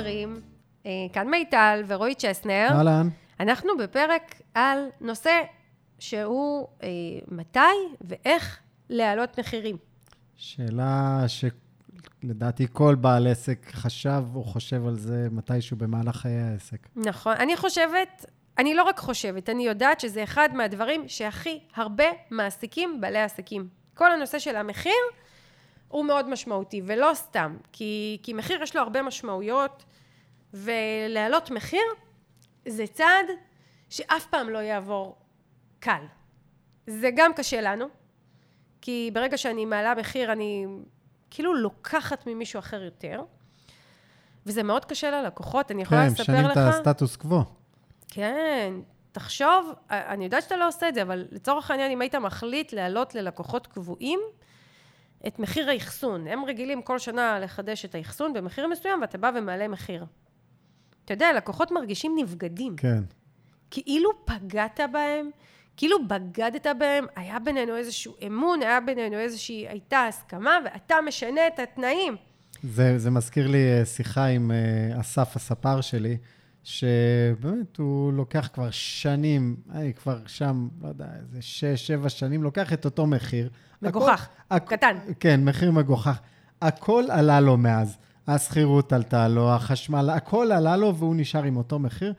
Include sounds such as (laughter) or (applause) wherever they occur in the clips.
חברים, אה, כאן מיטל ורועי צ'סנר. אהלן. אנחנו בפרק על נושא שהוא אה, מתי ואיך להעלות מחירים. שאלה שלדעתי כל בעל עסק חשב או חושב על זה מתישהו במהלך חיי העסק. נכון. אני חושבת, אני לא רק חושבת, אני יודעת שזה אחד מהדברים שהכי הרבה מעסיקים בעלי עסקים. כל הנושא של המחיר הוא מאוד משמעותי, ולא סתם, כי, כי מחיר יש לו הרבה משמעויות, ולהעלות מחיר זה צעד שאף פעם לא יעבור קל. זה גם קשה לנו, כי ברגע שאני מעלה מחיר אני כאילו לוקחת ממישהו אחר יותר, וזה מאוד קשה ללקוחות, אני יכולה כן, לספר משנים לך... את הסטטוס קוו. כן, תחשוב, אני יודעת שאתה לא עושה את זה, אבל לצורך העניין, אם היית מחליט להעלות ללקוחות קבועים את מחיר האחסון, הם רגילים כל שנה לחדש את האחסון במחיר מסוים, ואתה בא ומעלה מחיר. אתה יודע, לקוחות מרגישים נבגדים. כן. כאילו פגעת בהם, כאילו בגדת בהם, היה בינינו איזשהו אמון, היה בינינו איזושהי, הייתה הסכמה, ואתה משנה את התנאים. זה, זה מזכיר לי אה, שיחה עם אה, אסף, הספר שלי, שבאמת הוא לוקח כבר שנים, אני כבר שם, לא יודע, איזה שש, שבע שנים, לוקח את אותו מחיר. מגוחך, הכל, קטן. כן, מחיר מגוחך. הכל עלה לו מאז. השכירות עלתה לו, החשמל, הכל עלה לו והוא נשאר עם אותו מחיר.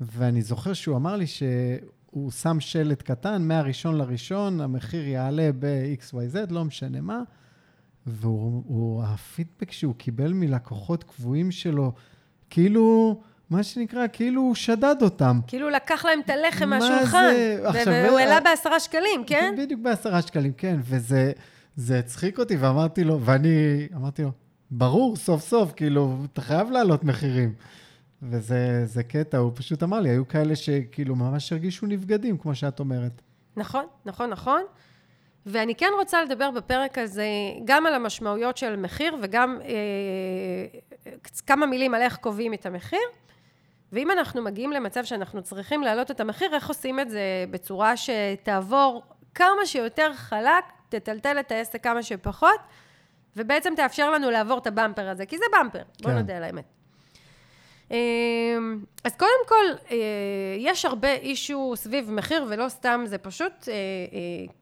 ואני זוכר שהוא אמר לי שהוא שם שלט קטן, מהראשון לראשון, המחיר יעלה ב-XYZ, לא משנה מה. והוא, הפידבק שהוא קיבל מלקוחות קבועים שלו, כאילו, מה שנקרא, כאילו הוא שדד אותם. כאילו לקח להם את הלחם מה מהשולחן. זה? עכשיו, והוא ו- העלה בעשרה שקלים, כן? בדיוק בעשרה שקלים, כן. וזה זה הצחיק אותי, ואמרתי לו, ואני אמרתי לו, ברור, סוף סוף, כאילו, אתה חייב להעלות מחירים. וזה זה קטע, הוא פשוט אמר לי, היו כאלה שכאילו ממש הרגישו נבגדים, כמו שאת אומרת. נכון, נכון, נכון. ואני כן רוצה לדבר בפרק הזה גם על המשמעויות של מחיר וגם אה, כמה מילים על איך קובעים את המחיר. ואם אנחנו מגיעים למצב שאנחנו צריכים להעלות את המחיר, איך עושים את זה בצורה שתעבור כמה שיותר חלק, תטלטל את העסק כמה שפחות, ובעצם תאפשר לנו לעבור את הבמפר הזה, כי זה במפר, בוא כן. נודה על האמת. אז קודם כל, יש הרבה אישו סביב מחיר, ולא סתם, זה פשוט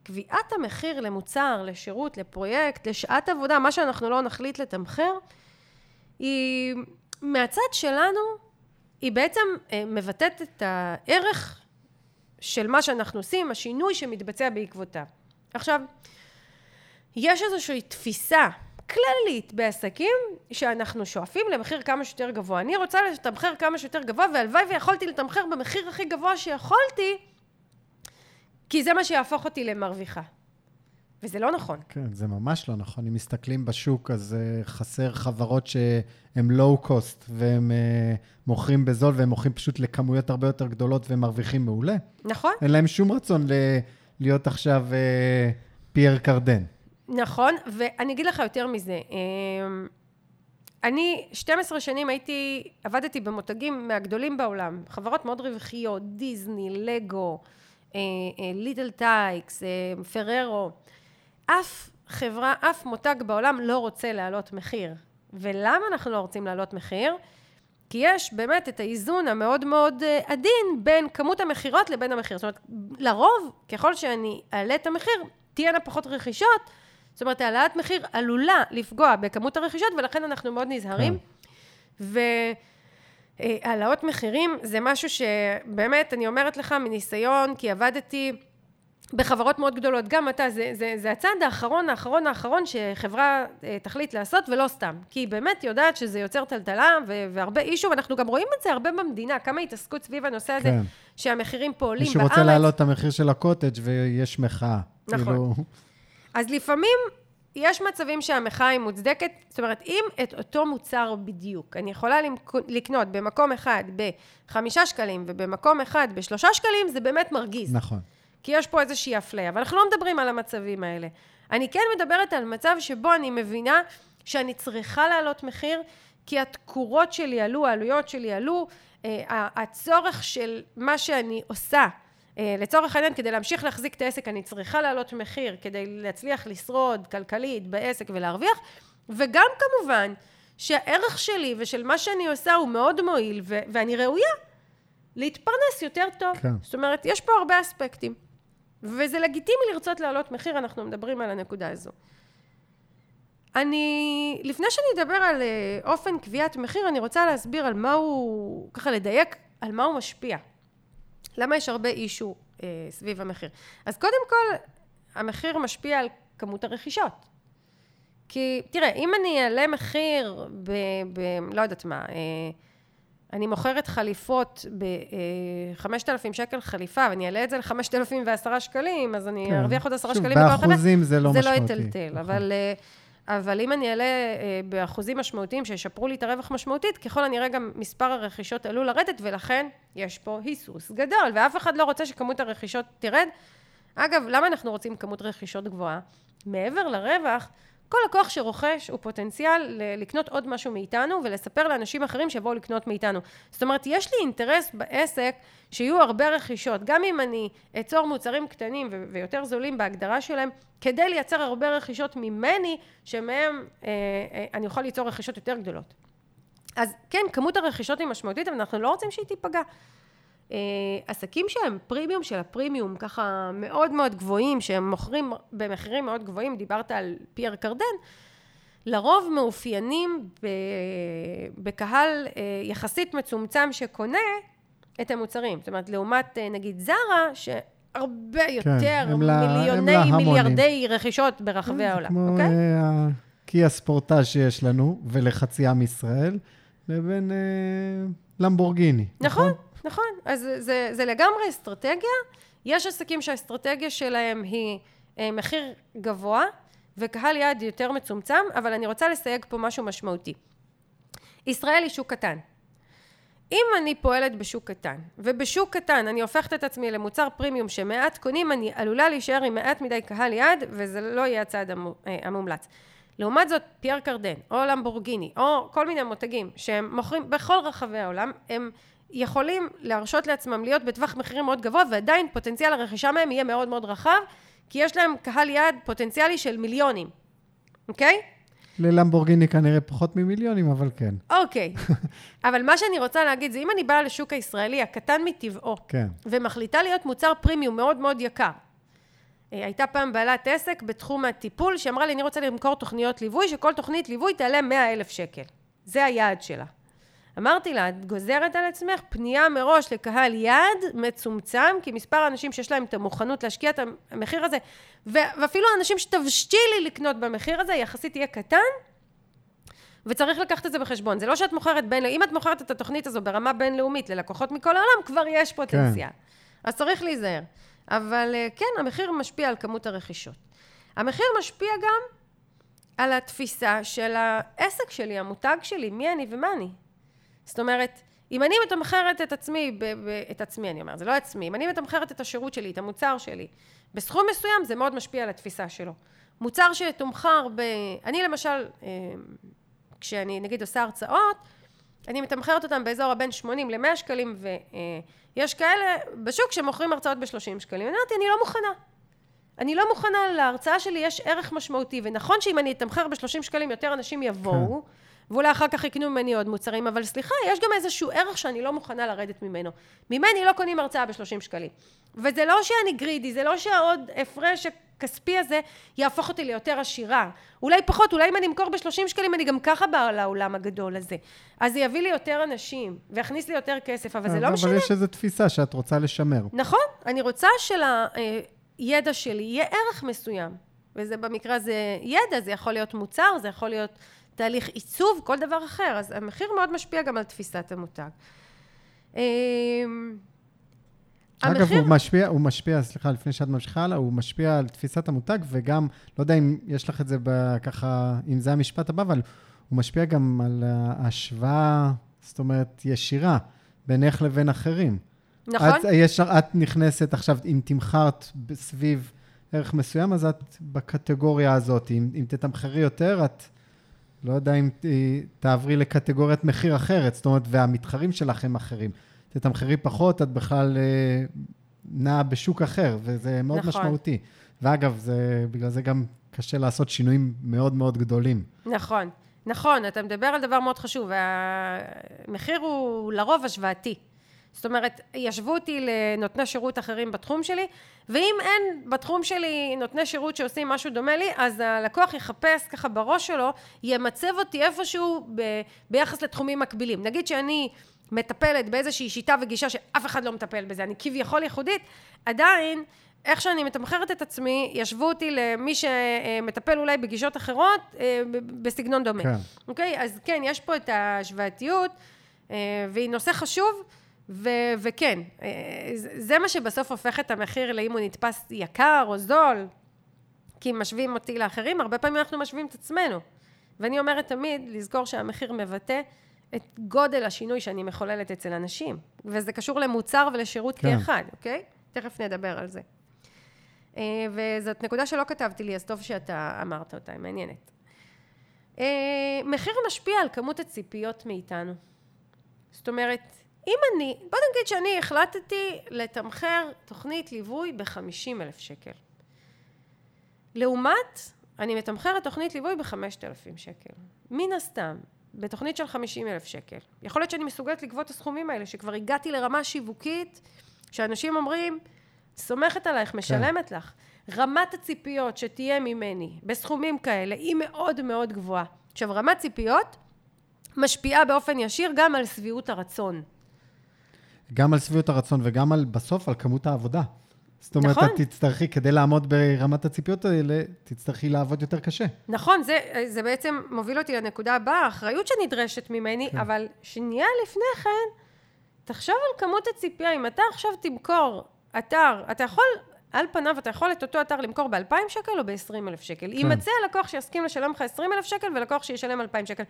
קביעת המחיר למוצר, לשירות, לפרויקט, לשעת עבודה, מה שאנחנו לא נחליט לתמחר, היא מהצד שלנו, היא בעצם מבטאת את הערך של מה שאנחנו עושים, השינוי שמתבצע בעקבותיו. עכשיו, יש איזושהי תפיסה כללית בעסקים, שאנחנו שואפים למחיר כמה שיותר גבוה. אני רוצה לתמחר כמה שיותר גבוה, והלוואי ויכולתי לתמחר במחיר הכי גבוה שיכולתי, כי זה מה שיהפוך אותי למרוויחה. וזה לא נכון. כן, זה ממש לא נכון. אם מסתכלים בשוק, אז uh, חסר חברות שהן לואו קוסט, והם uh, מוכרים בזול, והם מוכרים פשוט לכמויות הרבה יותר גדולות, והם מרוויחים מעולה. נכון. אין להם שום רצון ל- להיות עכשיו uh, פייר קרדן. נכון, ואני אגיד לך יותר מזה. אמ, אני 12 שנים הייתי, עבדתי במותגים מהגדולים בעולם, חברות מאוד רווחיות, דיסני, לגו, ליטל טייקס, פררו. אף חברה, אף מותג בעולם לא רוצה להעלות מחיר. ולמה אנחנו לא רוצים להעלות מחיר? כי יש באמת את האיזון המאוד מאוד אה, עדין בין כמות המכירות לבין המחיר. זאת אומרת, לרוב, ככל שאני אעלה את המחיר, תהיינה פחות רכישות, זאת אומרת, העלאת מחיר עלולה לפגוע בכמות הרכישות, ולכן אנחנו מאוד נזהרים. והעלאות מחירים זה משהו שבאמת, אני אומרת לך מניסיון, כי עבדתי בחברות מאוד גדולות, גם אתה, זה, זה, זה הצעד האחרון, האחרון, האחרון שחברה אה, תחליט לעשות, ולא סתם. כי היא באמת יודעת שזה יוצר טלטלה, והרבה אישו, ואנחנו גם רואים את זה הרבה במדינה, כמה התעסקות סביב הנושא הזה, כן. שהמחירים פה עולים מישהו בארץ. רוצה להעלות את המחיר של הקוטג' ויש מחאה. נכון. כאילו, אז לפעמים יש מצבים שהמחאה היא מוצדקת, זאת אומרת, אם את אותו מוצר בדיוק, אני יכולה לקנות במקום אחד בחמישה שקלים ובמקום אחד בשלושה שקלים, זה באמת מרגיז. נכון. כי יש פה איזושהי אפליה, אבל אנחנו לא מדברים על המצבים האלה. אני כן מדברת על מצב שבו אני מבינה שאני צריכה להעלות מחיר, כי התקורות שלי עלו, העלויות שלי עלו, אה, הצורך של מה שאני עושה, לצורך העניין, כדי להמשיך להחזיק את העסק, אני צריכה להעלות מחיר כדי להצליח לשרוד כלכלית בעסק ולהרוויח, וגם כמובן, שהערך שלי ושל מה שאני עושה הוא מאוד מועיל, ו- ואני ראויה להתפרנס יותר טוב. כן. זאת אומרת, יש פה הרבה אספקטים. וזה לגיטימי לרצות להעלות מחיר, אנחנו מדברים על הנקודה הזו. אני, לפני שאני אדבר על אה, אופן קביעת מחיר, אני רוצה להסביר על מה הוא, ככה לדייק, על מה הוא משפיע. למה יש הרבה אישו אה, סביב המחיר. אז קודם כל, המחיר משפיע על כמות הרכישות. כי, תראה, אם אני אעלה מחיר ב... ב לא יודעת מה, אה, אני מוכרת חליפות ב-5,000 שקל חליפה, ואני אעלה את זה ל-5,010 שקלים, אז אני כן. ארוויח עוד 10 שוב, שקלים אדם. באחוזים זה לא זה משמעותי. לא יטלטל, נכון. אבל, אה, אבל אם אני אעלה אה, באחוזים משמעותיים שישפרו לי את הרווח משמעותית, ככל הנראה גם מספר הרכישות עלול לרדת, ולכן יש פה היסוס גדול, ואף אחד לא רוצה שכמות הרכישות תרד. אגב, למה אנחנו רוצים כמות רכישות גבוהה? מעבר לרווח, כל לקוח שרוכש הוא פוטנציאל לקנות עוד משהו מאיתנו ולספר לאנשים אחרים שיבואו לקנות מאיתנו. זאת אומרת, יש לי אינטרס בעסק שיהיו הרבה רכישות, גם אם אני אצור מוצרים קטנים ו- ויותר זולים בהגדרה שלהם, כדי לייצר הרבה רכישות ממני, שמהם אה, אה, אני יכול ליצור רכישות יותר גדולות. אז כן, כמות הרכישות היא משמעותית, אבל אנחנו לא רוצים שהיא תיפגע. אה, עסקים שהם פרימיום של הפרימיום, ככה מאוד מאוד גבוהים, שהם מוכרים במחירים מאוד גבוהים, דיברת על פייר קרדן, לרוב מאופיינים ב- בקהל אה, יחסית מצומצם שקונה את המוצרים. זאת אומרת, לעומת אה, נגיד זרה, שהרבה יותר, הם לה- הם מיליוני. מיליארדי רכישות ברחבי העולם, כמו אוקיי? אה, הקיה ספורטאז' שיש לנו, ולחצי עם ישראל, לבין אה, למבורגיני. נכון, נכון. אז זה, זה, זה לגמרי אסטרטגיה. יש עסקים שהאסטרטגיה שלהם היא אה, מחיר גבוה וקהל יעד יותר מצומצם, אבל אני רוצה לסייג פה משהו משמעותי. ישראל היא שוק קטן. אם אני פועלת בשוק קטן, ובשוק קטן אני הופכת את עצמי למוצר פרימיום שמעט קונים, אני עלולה להישאר עם מעט מדי קהל יעד, וזה לא יהיה הצעד אה, המומלץ. לעומת זאת, פייר קרדן, או למבורגיני, או כל מיני מותגים שהם מוכרים בכל רחבי העולם, הם יכולים להרשות לעצמם להיות בטווח מחירים מאוד גבוה, ועדיין פוטנציאל הרכישה מהם יהיה מאוד מאוד רחב, כי יש להם קהל יעד פוטנציאלי של מיליונים, אוקיי? ללמבורגיני כנראה פחות ממיליונים, אבל כן. אוקיי. (laughs) אבל מה שאני רוצה להגיד זה, אם אני באה לשוק הישראלי, הקטן מטבעו, כן. ומחליטה להיות מוצר פרימיום מאוד מאוד יקר. אה, הייתה פעם בעלת עסק בתחום הטיפול, שאמרה לי, אני רוצה למכור תוכניות ליווי, שכל תוכנית ליווי תעלה 100 אלף שקל. זה היעד שלה. אמרתי לה, את גוזרת על עצמך פנייה מראש לקהל יעד מצומצם, כי מספר האנשים שיש להם את המוכנות להשקיע את המחיר הזה, ואפילו אנשים שתבשלי לקנות במחיר הזה, יחסית יהיה קטן, וצריך לקחת את זה בחשבון. זה לא שאת מוכרת בין... אם את מוכרת את התוכנית הזו ברמה בינלאומית ללקוחות מכל העולם, כבר יש פוטנציאל. אז צריך להיזהר. אבל אה, כן, המחיר משפיע על כמות הרכישות. המחיר משפיע גם על התפיסה של העסק שלי, המותג שלי, מי אני ומה אני. זאת אומרת, אם אני מתמחרת את עצמי, ב- ב- את עצמי אני אומרת, זה לא עצמי, אם אני מתמחרת את השירות שלי, את המוצר שלי, בסכום מסוים, זה מאוד משפיע על התפיסה שלו. מוצר שתומחר ב... אני למשל, אה, כשאני נגיד עושה הרצאות, אני מתמחרת אותם באזור הבין 80 ל-100 שקלים, ויש כאלה בשוק שמוכרים הרצאות ב-30 שקלים. אני אמרתי, אני לא מוכנה. אני לא מוכנה, להרצאה שלי יש ערך משמעותי, ונכון שאם אני אתמחר ב-30 שקלים, יותר אנשים יבואו, ואולי אחר כך יקנו ממני עוד מוצרים, אבל סליחה, יש גם איזשהו ערך שאני לא מוכנה לרדת ממנו. ממני לא קונים הרצאה ב-30 שקלים. וזה לא שאני גרידי, זה לא שהעוד הפרש הכספי הזה יהפוך אותי ליותר עשירה. אולי פחות, אולי אם אני אמכור ב-30 שקלים, אני גם ככה באה לעולם הגדול הזה. אז זה יביא לי יותר אנשים, ויכניס לי יותר כסף, אבל זה לא משנה. אבל יש איזו תפיסה שאת רוצה לשמר. נכון, אני רוצה שלידע שלי יהיה ערך מסוים. וזה במקרה הזה ידע, זה יכול להיות מוצר, זה יכול להיות תהליך עיצוב, כל דבר אחר. אז המחיר מאוד משפיע גם על תפיסת המותג. אמ, אגב, הוא משפיע, הוא משפיע, סליחה, לפני שאת ממשיכה הלאה, הוא משפיע על תפיסת המותג, וגם, לא יודע אם יש לך את זה ב- ככה, אם זה המשפט הבא, אבל הוא משפיע גם על ההשוואה, זאת אומרת, ישירה, בינך לבין אחרים. נכון? את, יש, את נכנסת עכשיו, אם תמחרת סביב ערך מסוים, אז את בקטגוריה הזאת. אם, אם תתמחרי יותר, את לא יודע אם תעברי לקטגוריית מחיר אחרת, זאת אומרת, והמתחרים שלך הם אחרים. תתמחרי פחות, את בכלל אה, נעה בשוק אחר, וזה מאוד נכון. משמעותי. ואגב, זה, בגלל זה גם קשה לעשות שינויים מאוד מאוד גדולים. נכון. נכון, אתה מדבר על דבר מאוד חשוב, והמחיר הוא לרוב השוואתי. זאת אומרת, ישבו אותי לנותני שירות אחרים בתחום שלי, ואם אין בתחום שלי נותני שירות שעושים משהו דומה לי, אז הלקוח יחפש ככה בראש שלו, ימצב אותי איפשהו ב, ביחס לתחומים מקבילים. נגיד שאני מטפלת באיזושהי שיטה וגישה שאף אחד לא מטפל בזה, אני כביכול ייחודית, עדיין איך שאני מתמחרת את עצמי, ישבו אותי למי שמטפל אולי בגישות אחרות, אה, בסגנון דומה. כן. אוקיי? אז כן, יש פה את ההשוואתיות, אה, והיא נושא חשוב, ו- וכן, אה, זה מה שבסוף הופך את המחיר לאם הוא נתפס יקר או זול, כי משווים אותי לאחרים, הרבה פעמים אנחנו משווים את עצמנו. ואני אומרת תמיד, לזכור שהמחיר מבטא את גודל השינוי שאני מחוללת אצל אנשים, וזה קשור למוצר ולשירות כן. כאחד, אוקיי? תכף נדבר על זה. אה, וזאת נקודה שלא כתבתי לי, אז טוב שאתה אמרת אותה, היא מעניינת. אה, מחיר משפיע על כמות הציפיות מאיתנו. זאת אומרת, אם אני, בוא נגיד שאני החלטתי לתמחר תוכנית ליווי ב-50 אלף שקל. לעומת, אני מתמחרת תוכנית ליווי ב-5,000 שקל. מן הסתם, בתוכנית של 50 אלף שקל. יכול להיות שאני מסוגלת לגבות את הסכומים האלה, שכבר הגעתי לרמה שיווקית, שאנשים אומרים, סומכת עלייך, כן. משלמת כן. לך. רמת הציפיות שתהיה ממני בסכומים כאלה היא מאוד מאוד גבוהה. עכשיו, רמת ציפיות משפיעה באופן ישיר גם על שביעות הרצון. גם על שביעות הרצון וגם על, בסוף, על כמות העבודה. זאת אומרת, נכון. את תצטרכי, כדי לעמוד ברמת הציפיות האלה, תצטרכי לעבוד יותר קשה. נכון, זה, זה בעצם מוביל אותי לנקודה הבאה, האחריות שנדרשת ממני, כן. אבל שנייה לפני כן, תחשוב על כמות הציפייה. אם אתה עכשיו תמכור אתר, אתה יכול, על פניו אתה יכול את אותו אתר למכור ב-2,000 שקל או ב-20,000 שקל. כן. יימצא לקוח שיסכים לשלם לך 20,000 שקל ולקוח שישלם 2,000 שקל.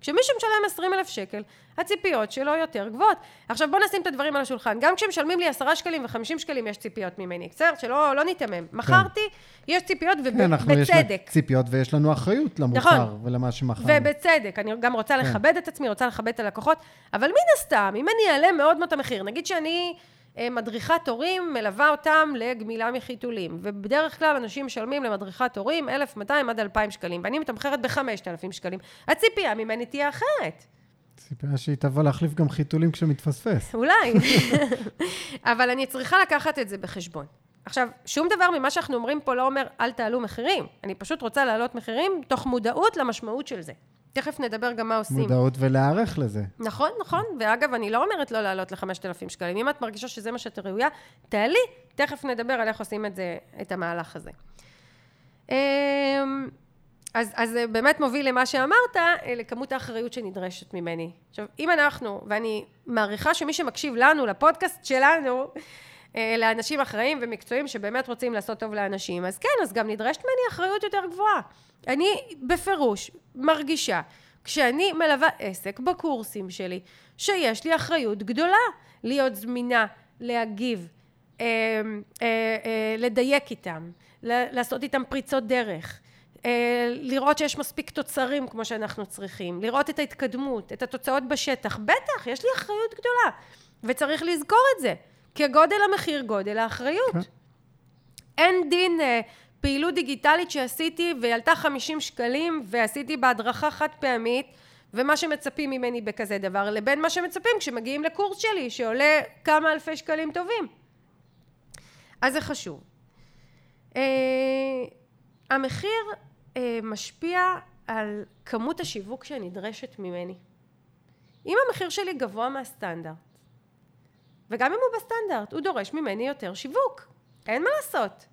כשמישהו משלם 20,000 שקל, הציפיות שלו יותר גבוהות. עכשיו בוא נשים את הדברים על השולחן. גם כשמשלמים לי 10 שקלים ו-50 שקלים יש ציפיות ממני. בסדר? שלא לא ניתמם. כן. מכרתי, יש ציפיות ובצדק. כן, אנחנו יש ציפיות ויש לנו אחריות למוצר נכון. ולמה שמכרנו. ובצדק. אני גם רוצה כן. לכבד את עצמי, רוצה לכבד את הלקוחות. אבל מן הסתם, אם אני אעלה מאוד מאוד את המחיר, נגיד שאני... אה, מדריכת הורים מלווה אותם לגמילה מחיתולים. ובדרך כלל אנשים משלמים למדריכת הורים 1,200 עד 2,000 שקלים, ואני מתמחרת ב-5,000 שקלים. הציפייה ממני תהיה אחרת. ציפייה שהיא תבוא להחליף גם חיתולים כשמתפספס. אולי. (laughs) אבל אני צריכה לקחת את זה בחשבון. עכשיו, שום דבר ממה שאנחנו אומרים פה לא אומר, אל תעלו מחירים. אני פשוט רוצה להעלות מחירים תוך מודעות למשמעות של זה. תכף נדבר גם מה עושים. מודעות ולהיערך לזה. נכון, נכון. ואגב, אני לא אומרת לא לעלות ל-5,000 שקלים. אם את מרגישה שזה מה שאת ראויה, תעלי, תכף נדבר על איך עושים את זה, את המהלך הזה. אמ, אז, אז זה באמת מוביל למה שאמרת, אה, לכמות האחריות שנדרשת ממני. עכשיו, אם אנחנו, ואני מעריכה שמי שמקשיב לנו, לפודקאסט שלנו, לאנשים אחראים ומקצועיים שבאמת רוצים לעשות טוב לאנשים, אז כן, אז גם נדרשת ממני אחריות יותר גבוהה. אני בפירוש מרגישה, כשאני מלווה עסק בקורסים שלי, שיש לי אחריות גדולה להיות זמינה, להגיב, אה, אה, אה, לדייק איתם, לעשות איתם פריצות דרך, אה, לראות שיש מספיק תוצרים כמו שאנחנו צריכים, לראות את ההתקדמות, את התוצאות בשטח. בטח, יש לי אחריות גדולה, וצריך לזכור את זה. כגודל המחיר, גודל האחריות. כן. אין דין אה, פעילות דיגיטלית שעשיתי והיא עלתה 50 שקלים ועשיתי בהדרכה חד פעמית ומה שמצפים ממני בכזה דבר לבין מה שמצפים כשמגיעים לקורס שלי שעולה כמה אלפי שקלים טובים. אז זה חשוב. Uh, המחיר uh, משפיע על כמות השיווק שנדרשת ממני. אם המחיר שלי גבוה מהסטנדרט, וגם אם הוא בסטנדרט, הוא דורש ממני יותר שיווק. אין מה לעשות.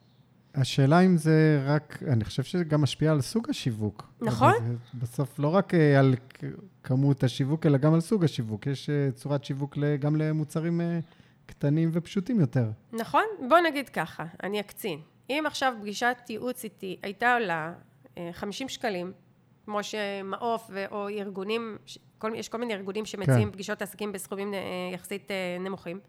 השאלה אם זה רק, אני חושב שזה גם משפיע על סוג השיווק. נכון. בסוף לא רק אה, על כמות השיווק, אלא גם על סוג השיווק. יש אה, צורת שיווק גם למוצרים אה, קטנים ופשוטים יותר. נכון. בוא נגיד ככה, אני אקצין. אם עכשיו פגישת ייעוץ איתי הייתה עולה 50 שקלים, כמו שמעוף או ארגונים, כל, יש כל מיני ארגונים שמציעים כן. פגישות עסקים בסכומים יחסית נמוכים,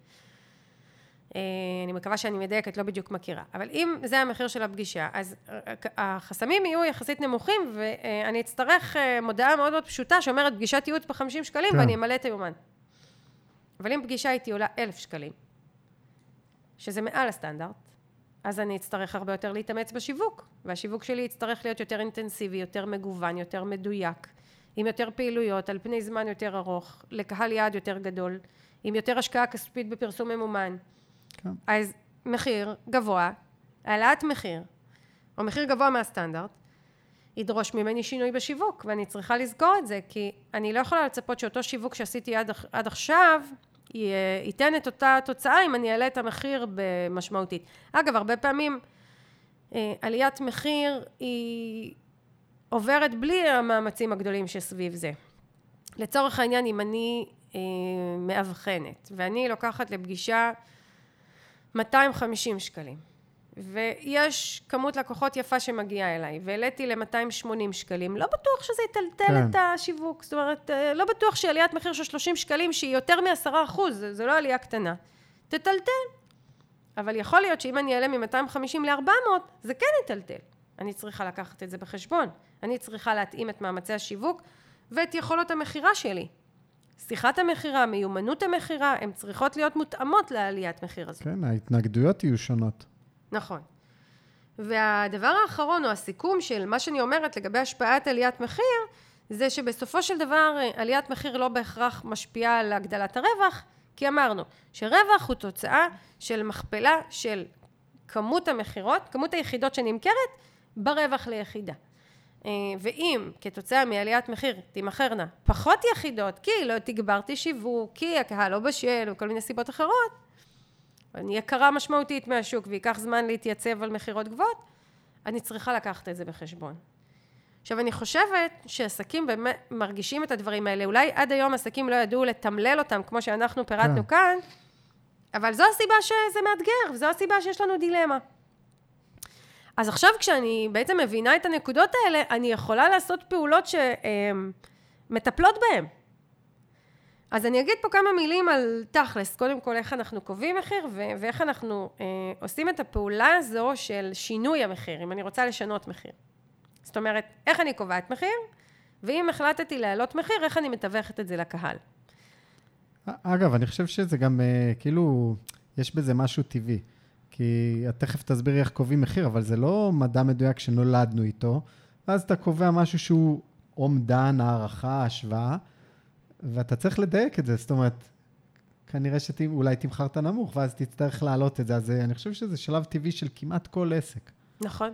אה, אני מקווה שאני מדייקת, לא בדיוק מכירה. אבל אם זה המחיר של הפגישה, אז אה, החסמים יהיו יחסית נמוכים, ואני אצטרך אה, מודעה מאוד מאוד פשוטה שאומרת פגישת ייעוץ ב-50 שקלים, כן. ואני אמלא את היומן. אבל אם פגישה איתי עולה אלף שקלים, שזה מעל הסטנדרט, אז אני אצטרך הרבה יותר להתאמץ בשיווק, והשיווק שלי יצטרך להיות יותר אינטנסיבי, יותר מגוון, יותר מדויק, עם יותר פעילויות, על פני זמן יותר ארוך, לקהל יעד יותר גדול, עם יותר השקעה כספית בפרסום ממומן. כן. אז מחיר גבוה, העלאת מחיר, או מחיר גבוה מהסטנדרט, ידרוש ממני שינוי בשיווק, ואני צריכה לזכור את זה, כי אני לא יכולה לצפות שאותו שיווק שעשיתי עד, עד עכשיו, ייתן את אותה תוצאה אם אני אעלה את המחיר במשמעותית. אגב, הרבה פעמים אה, עליית מחיר היא עוברת בלי המאמצים הגדולים שסביב זה. לצורך העניין, אם אני אה, מאבחנת, ואני לוקחת לפגישה 250 שקלים, ויש כמות לקוחות יפה שמגיעה אליי, והעליתי ל-280 שקלים, לא בטוח שזה יטלטל כן. את השיווק, זאת אומרת, אה, לא בטוח שעליית מחיר של 30 שקלים, שהיא יותר מ-10 אחוז, זו לא עלייה קטנה, תטלטל. אבל יכול להיות שאם אני אעלה מ-250 ל-400, זה כן יטלטל. אני צריכה לקחת את זה בחשבון. אני צריכה להתאים את מאמצי השיווק ואת יכולות המכירה שלי. שיחת המכירה, מיומנות המכירה, הן צריכות להיות מותאמות לעליית מחיר הזו. כן, ההתנגדויות יהיו שונות. נכון. והדבר האחרון, או הסיכום של מה שאני אומרת לגבי השפעת עליית מחיר, זה שבסופו של דבר עליית מחיר לא בהכרח משפיעה על הגדלת הרווח, כי אמרנו שרווח הוא תוצאה של מכפלה של כמות המכירות, כמות היחידות שנמכרת, ברווח ליחידה. אה, ואם כתוצאה מעליית מחיר תימכרנה פחות יחידות, כי לא תגברתי שיווק, כי הקהל לא בשל וכל מיני סיבות אחרות, אני יקרה משמעותית מהשוק וייקח זמן להתייצב על מכירות גבוהות, אני צריכה לקחת את זה בחשבון. עכשיו אני חושבת שעסקים באמת מרגישים את הדברים האלה, אולי עד היום עסקים לא ידעו לתמלל אותם כמו שאנחנו פירטנו כן. כאן, אבל זו הסיבה שזה מאתגר, וזו הסיבה שיש לנו דילמה. אז עכשיו כשאני בעצם מבינה את הנקודות האלה, אני יכולה לעשות פעולות שמטפלות בהן. אז אני אגיד פה כמה מילים על תכלס, קודם כל איך אנחנו קובעים מחיר ו- ואיך אנחנו אה, עושים את הפעולה הזו של שינוי המחיר, אם אני רוצה לשנות מחיר. זאת אומרת, איך אני קובעת מחיר, ואם החלטתי להעלות מחיר, איך אני מתווכת את זה לקהל. אגב, אני חושב שזה גם, אה, כאילו, יש בזה משהו טבעי. כי את תכף תסבירי איך קובעים מחיר, אבל זה לא מדע מדויק שנולדנו איתו, ואז אתה קובע משהו שהוא אומדן, הערכה, השוואה, ואתה צריך לדייק את זה, זאת אומרת, כנראה שאולי תמכרת נמוך, ואז תצטרך להעלות את זה, אז אה, אני חושב שזה שלב טבעי של כמעט כל עסק. נכון.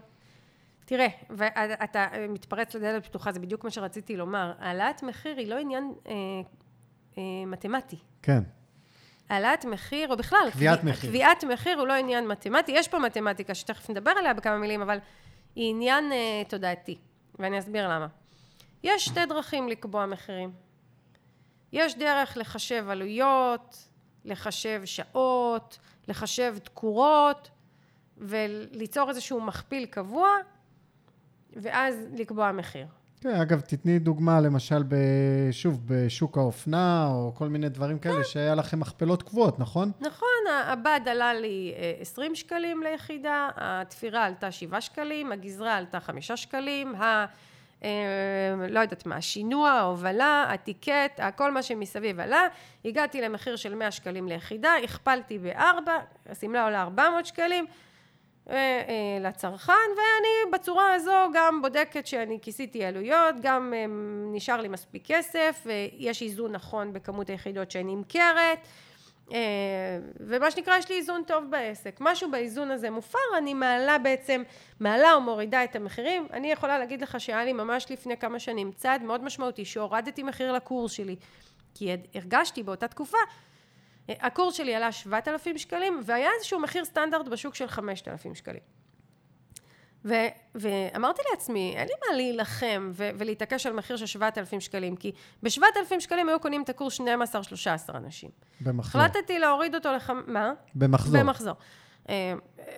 תראה, ואתה מתפרץ לדלת פתוחה, זה בדיוק מה שרציתי לומר. העלאת מחיר היא לא עניין אה, אה, מתמטי. כן. העלאת מחיר, או בכלל, קביעת קביע, מחיר. קביעת מחיר הוא לא עניין מתמטי. יש פה מתמטיקה שתכף נדבר עליה בכמה מילים, אבל היא עניין אה, תודעתי, ואני אסביר למה. יש שתי דרכים לקבוע מחירים. יש דרך לחשב עלויות, לחשב שעות, לחשב תקורות, וליצור איזשהו מכפיל קבוע, ואז לקבוע מחיר. כן, אגב, תתני דוגמה, למשל, שוב, בשוק האופנה, או כל מיני דברים כאלה, שהיה לכם מכפלות קבועות, נכון? נכון, הבד עלה לי 20 אה, שקלים ליחידה, התפירה עלתה 7 שקלים, הגזרה עלתה 5 שקלים, ה... אה, לא יודעת מה, השינוע, ההובלה, הטיקט, כל מה שמסביב עלה, הגעתי למחיר של 100 שקלים ליחידה, הכפלתי בארבע, השמלה עולה 400 שקלים, לצרכן, ואני בצורה הזו גם בודקת שאני כיסיתי עלויות, גם אה, נשאר לי מספיק כסף, יש איזון נכון בכמות היחידות שאני נמכרת, ומה שנקרא יש לי איזון טוב בעסק. משהו באיזון הזה מופר, אני מעלה בעצם, מעלה או מורידה את המחירים. אני יכולה להגיד לך שהיה לי ממש לפני כמה שנים צעד מאוד משמעותי שהורדתי מחיר לקורס שלי, כי הרגשתי באותה תקופה הקורס שלי עלה 7,000 שקלים, והיה איזשהו מחיר סטנדרט בשוק של 5,000 שקלים. ו- ואמרתי לעצמי, אין לי מה להילחם ו- ולהתעקש על מחיר של 7,000 שקלים, כי ב-7,000 שקלים היו קונים את הקורס 12-13 אנשים. במחזור. החלטתי להוריד אותו לח... מה? במחזור. במחזור. Uh,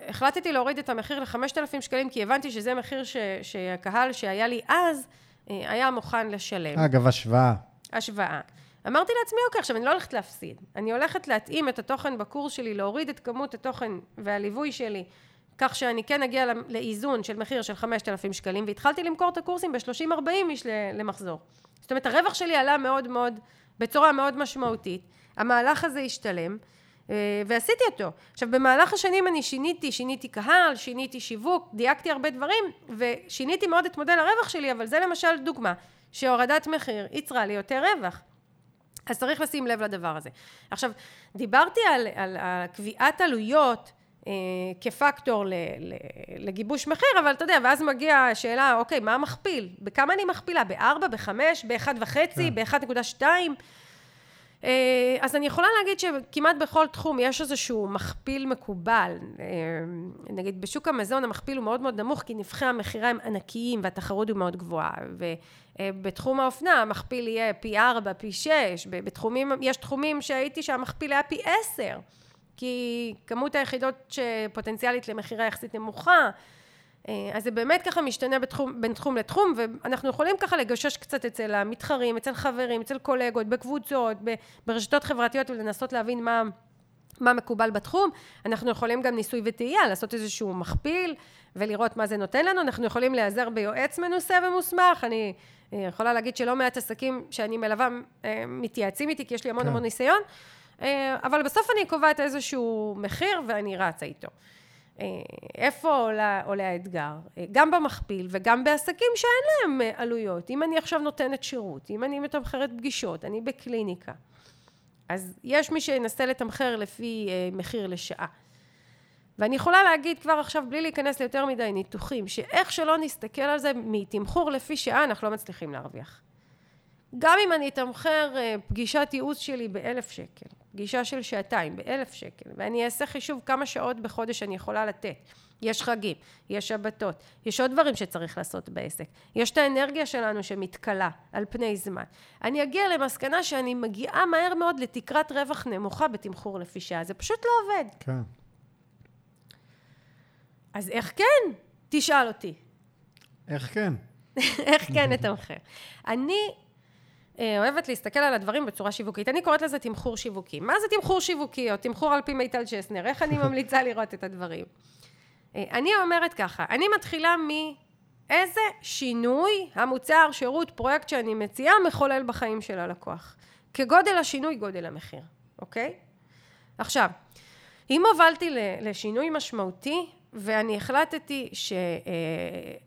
החלטתי להוריד את המחיר ל-5,000 שקלים, כי הבנתי שזה מחיר ש- שהקהל שהיה לי אז, uh, היה מוכן לשלם. אגב, השוואה. השוואה. אמרתי לעצמי, אוקיי, עכשיו אני לא הולכת להפסיד. אני הולכת להתאים את התוכן בקורס שלי, להוריד את כמות התוכן והליווי שלי, כך שאני כן אגיע לאיזון של מחיר של 5,000 שקלים, והתחלתי למכור את הקורסים ב-30-40 איש למחזור. זאת אומרת, הרווח שלי עלה מאוד מאוד, בצורה מאוד משמעותית. המהלך הזה השתלם, אה, ועשיתי אותו. עכשיו, במהלך השנים אני שיניתי, שיניתי קהל, שיניתי שיווק, דייקתי הרבה דברים, ושיניתי מאוד את מודל הרווח שלי, אבל זה למשל דוגמה. שהורדת מחיר ייצרה לי יותר רווח. אז צריך לשים לב לדבר הזה. עכשיו, דיברתי על, על, על קביעת עלויות אה, כפקטור ל, ל, לגיבוש מחיר, אבל אתה יודע, ואז מגיעה השאלה, אוקיי, מה המכפיל? בכמה אני מכפילה? ב-4, ב-5, ב-1.5, כן. ב-1.2? אה, אז אני יכולה להגיד שכמעט בכל תחום יש איזשהו מכפיל מקובל. אה, נגיד בשוק המזון המכפיל הוא מאוד מאוד נמוך כי נבחי המכירה הם ענקיים והתחרות היא מאוד גבוהה. ובתחום האופנה המכפיל יהיה פי ארבע, פי שש. בתחומים, יש תחומים שהייתי שהמכפיל היה פי עשר. כי כמות היחידות שפוטנציאלית למכירה יחסית נמוכה. אה, אז זה באמת ככה משתנה בתחום, בין תחום לתחום, ואנחנו יכולים ככה לגשש קצת אצל המתחרים, אצל חברים, אצל קולגות, בקבוצות, ברשתות חברתיות ולנסות להבין מה, מה מקובל בתחום. אנחנו יכולים גם ניסוי וטעייה, לעשות איזשהו מכפיל ולראות מה זה נותן לנו. אנחנו יכולים להיעזר ביועץ מנוסה ומוסמך. אני אה, יכולה להגיד שלא מעט עסקים שאני מלווה אה, מתייעצים איתי, כי יש לי המון כן. המון ניסיון, אבל בסוף אני קובעת איזשהו מחיר ואני רצה איתו. אה, איפה עולה, עולה האתגר? אה, גם במכפיל וגם בעסקים שאין להם אה, עלויות. אם אני עכשיו נותנת שירות, אם אני מתמחרת פגישות, אני בקליניקה, אז יש מי שינסה לתמחר לפי מחיר לשעה. ואני יכולה להגיד כבר עכשיו, בלי להיכנס ליותר מדי ניתוחים, שאיך שלא נסתכל על זה, מתמחור לפי שעה אנחנו לא מצליחים להרוויח. גם אם אני אתמחר פגישת ייעוץ שלי באלף שקל, פגישה של שעתיים באלף שקל, ואני אעשה חישוב כמה שעות בחודש אני יכולה לתת. יש חגים, יש שבתות, יש עוד דברים שצריך לעשות בעסק. יש את האנרגיה שלנו שמתכלה על פני זמן. אני אגיע למסקנה שאני מגיעה מהר מאוד לתקרת רווח נמוכה בתמחור לפי שעה. זה פשוט לא עובד. כן. אז איך כן? תשאל אותי. איך כן? (laughs) איך כן נתמחר? אני אה, אוהבת להסתכל על הדברים בצורה שיווקית. אני קוראת לזה תמחור שיווקי. מה זה תמחור שיווקי, או תמחור על פי מיטל צ'סנר? איך אני ממליצה (laughs) לראות את הדברים? אה, אני אומרת ככה, אני מתחילה מאיזה שינוי המוצר, שירות, פרויקט שאני מציעה, מחולל בחיים של הלקוח. כגודל השינוי, גודל המחיר, אוקיי? עכשיו, אם הובלתי לשינוי משמעותי, ואני החלטתי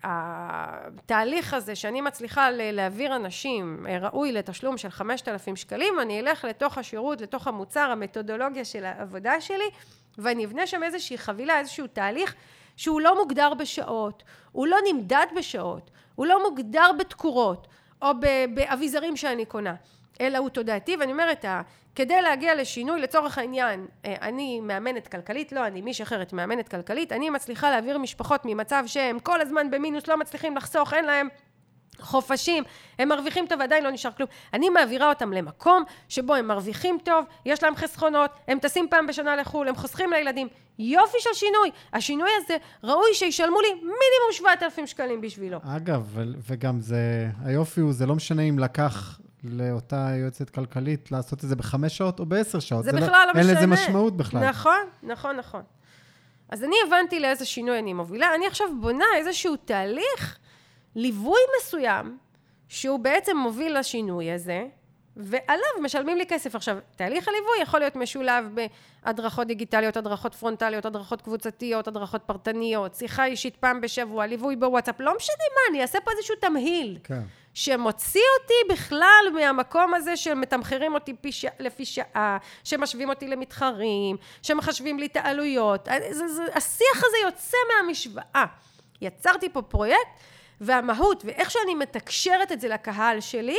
שהתהליך הזה שאני מצליחה להעביר אנשים אה, ראוי לתשלום של 5,000 שקלים, אני אלך לתוך השירות, לתוך המוצר, המתודולוגיה של העבודה שלי, ואני אבנה שם איזושהי חבילה, איזשהו תהליך שהוא לא מוגדר בשעות, הוא לא נמדד בשעות, הוא לא מוגדר בתקורות או באביזרים שאני קונה. אלא הוא תודעתי, ואני אומרת, כדי להגיע לשינוי, לצורך העניין, אה, אני מאמנת כלכלית, לא אני, מישהי אחרת מאמנת כלכלית, אני מצליחה להעביר משפחות ממצב שהם כל הזמן במינוס, לא מצליחים לחסוך, אין להם חופשים, הם מרוויחים טוב ועדיין לא נשאר כלום. אני מעבירה אותם למקום שבו הם מרוויחים טוב, יש להם חסכונות, הם טסים פעם בשנה לחו"ל, הם חוסכים לילדים. יופי של שינוי. השינוי הזה, ראוי שישלמו לי מינימום 7,000 שקלים בשבילו. אגב, וגם זה, היופי הוא, זה לא משנה אם לקח לאותה יועצת כלכלית לעשות את זה בחמש שעות או בעשר שעות. זה, זה לא- בכלל לא, לא משנה. אין לזה משמעות בכלל. נכון, נכון, נכון. אז אני הבנתי לאיזה שינוי אני מובילה. אני עכשיו בונה איזשהו תהליך, ליווי מסוים, שהוא בעצם מוביל לשינוי הזה, ועליו משלמים לי כסף. עכשיו, תהליך הליווי יכול להיות משולב בהדרכות דיגיטליות, הדרכות פרונטליות, הדרכות קבוצתיות, הדרכות פרטניות, שיחה אישית פעם בשבוע, ליווי בוואטסאפ, לא משנה מה, אני אעשה פה איזשהו תמהיל. כן. שמוציא אותי בכלל מהמקום הזה שמתמחרים אותי ש... לפי שעה, שמשווים אותי למתחרים, שמחשבים לי את העלויות. זה, זה, השיח הזה יוצא מהמשוואה. יצרתי פה פרויקט, והמהות ואיך שאני מתקשרת את זה לקהל שלי,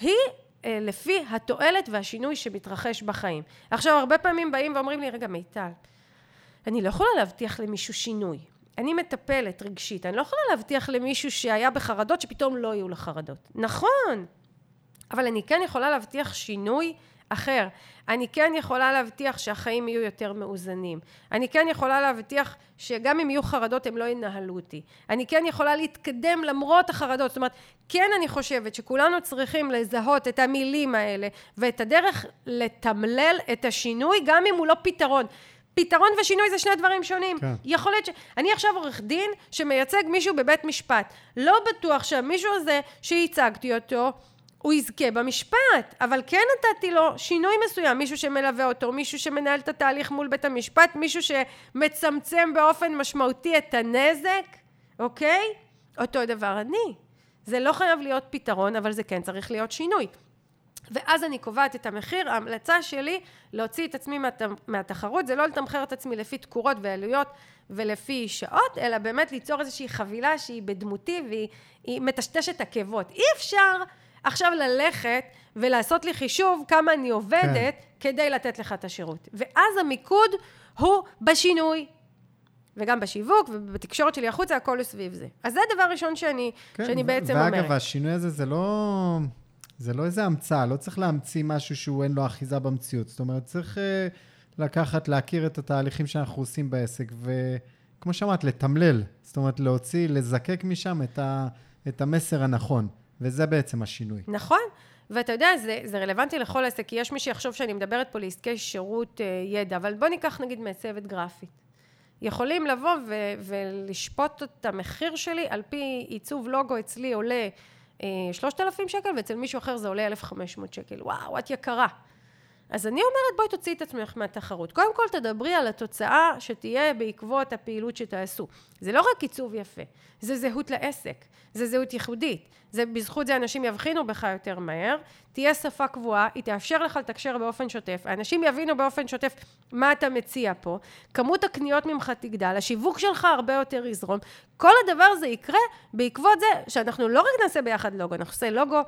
היא אה, לפי התועלת והשינוי שמתרחש בחיים. עכשיו, הרבה פעמים באים ואומרים לי, רגע, מיטל, אני לא יכולה להבטיח למישהו שינוי. אני מטפלת רגשית, אני לא יכולה להבטיח למישהו שהיה בחרדות שפתאום לא יהיו לו חרדות. נכון, אבל אני כן יכולה להבטיח שינוי אחר. אני כן יכולה להבטיח שהחיים יהיו יותר מאוזנים. אני כן יכולה להבטיח שגם אם יהיו חרדות הם לא ינהלו אותי. אני כן יכולה להתקדם למרות החרדות. זאת אומרת, כן אני חושבת שכולנו צריכים לזהות את המילים האלה ואת הדרך לתמלל את השינוי גם אם הוא לא פתרון. פתרון ושינוי זה שני דברים שונים. כן. יכול להיות ש... אני עכשיו עורך דין שמייצג מישהו בבית משפט. לא בטוח שהמישהו הזה שייצגתי אותו, הוא יזכה במשפט, אבל כן נתתי לו שינוי מסוים, מישהו שמלווה אותו, מישהו שמנהל את התהליך מול בית המשפט, מישהו שמצמצם באופן משמעותי את הנזק, אוקיי? אותו דבר אני. זה לא חייב להיות פתרון, אבל זה כן צריך להיות שינוי. ואז אני קובעת את המחיר, ההמלצה שלי להוציא את עצמי מהת... מהתחרות, זה לא לתמחר את עצמי לפי תקורות ועלויות ולפי שעות, אלא באמת ליצור איזושהי חבילה שהיא בדמותי והיא מטשטשת עקבות. אי אפשר עכשיו ללכת ולעשות לי חישוב כמה אני עובדת כן. כדי לתת לך את השירות. ואז המיקוד הוא בשינוי, וגם בשיווק ובתקשורת שלי החוצה, הכל סביב זה. אז זה הדבר הראשון שאני, כן, שאני בעצם ואגב, אומרת. ואגב, השינוי הזה זה לא, זה לא איזה המצאה, לא צריך להמציא משהו שהוא אין לו אחיזה במציאות. זאת אומרת, צריך uh, לקחת, להכיר את התהליכים שאנחנו עושים בעסק, וכמו שאמרת, לתמלל. זאת אומרת, להוציא, לזקק משם את, ה, את המסר הנכון. וזה בעצם השינוי. נכון. ואתה יודע, זה, זה רלוונטי לכל עסק, כי יש מי שיחשוב שאני מדברת פה לעסקי שירות אה, ידע, אבל בוא ניקח נגיד מעצבת גרפית. יכולים לבוא ו- ולשפוט את המחיר שלי על פי עיצוב לוגו אצלי עולה אה, 3,000 שקל ואצל מישהו אחר זה עולה 1,500 שקל. וואו, את יקרה. אז אני אומרת, בואי תוציאי את עצמך מהתחרות. קודם כל תדברי על התוצאה שתהיה בעקבות הפעילות שתעשו. זה לא רק עיצוב יפה, זה זהות לעסק, זה זהות ייחודית. זה, בזכות זה אנשים יבחינו בך יותר מהר, תהיה שפה קבועה, היא תאפשר לך לתקשר באופן שוטף, האנשים יבינו באופן שוטף מה אתה מציע פה, כמות הקניות ממך תגדל, השיווק שלך הרבה יותר יזרום. כל הדבר הזה יקרה בעקבות זה שאנחנו לא רק נעשה ביחד לוגו, אנחנו נעשה לוגו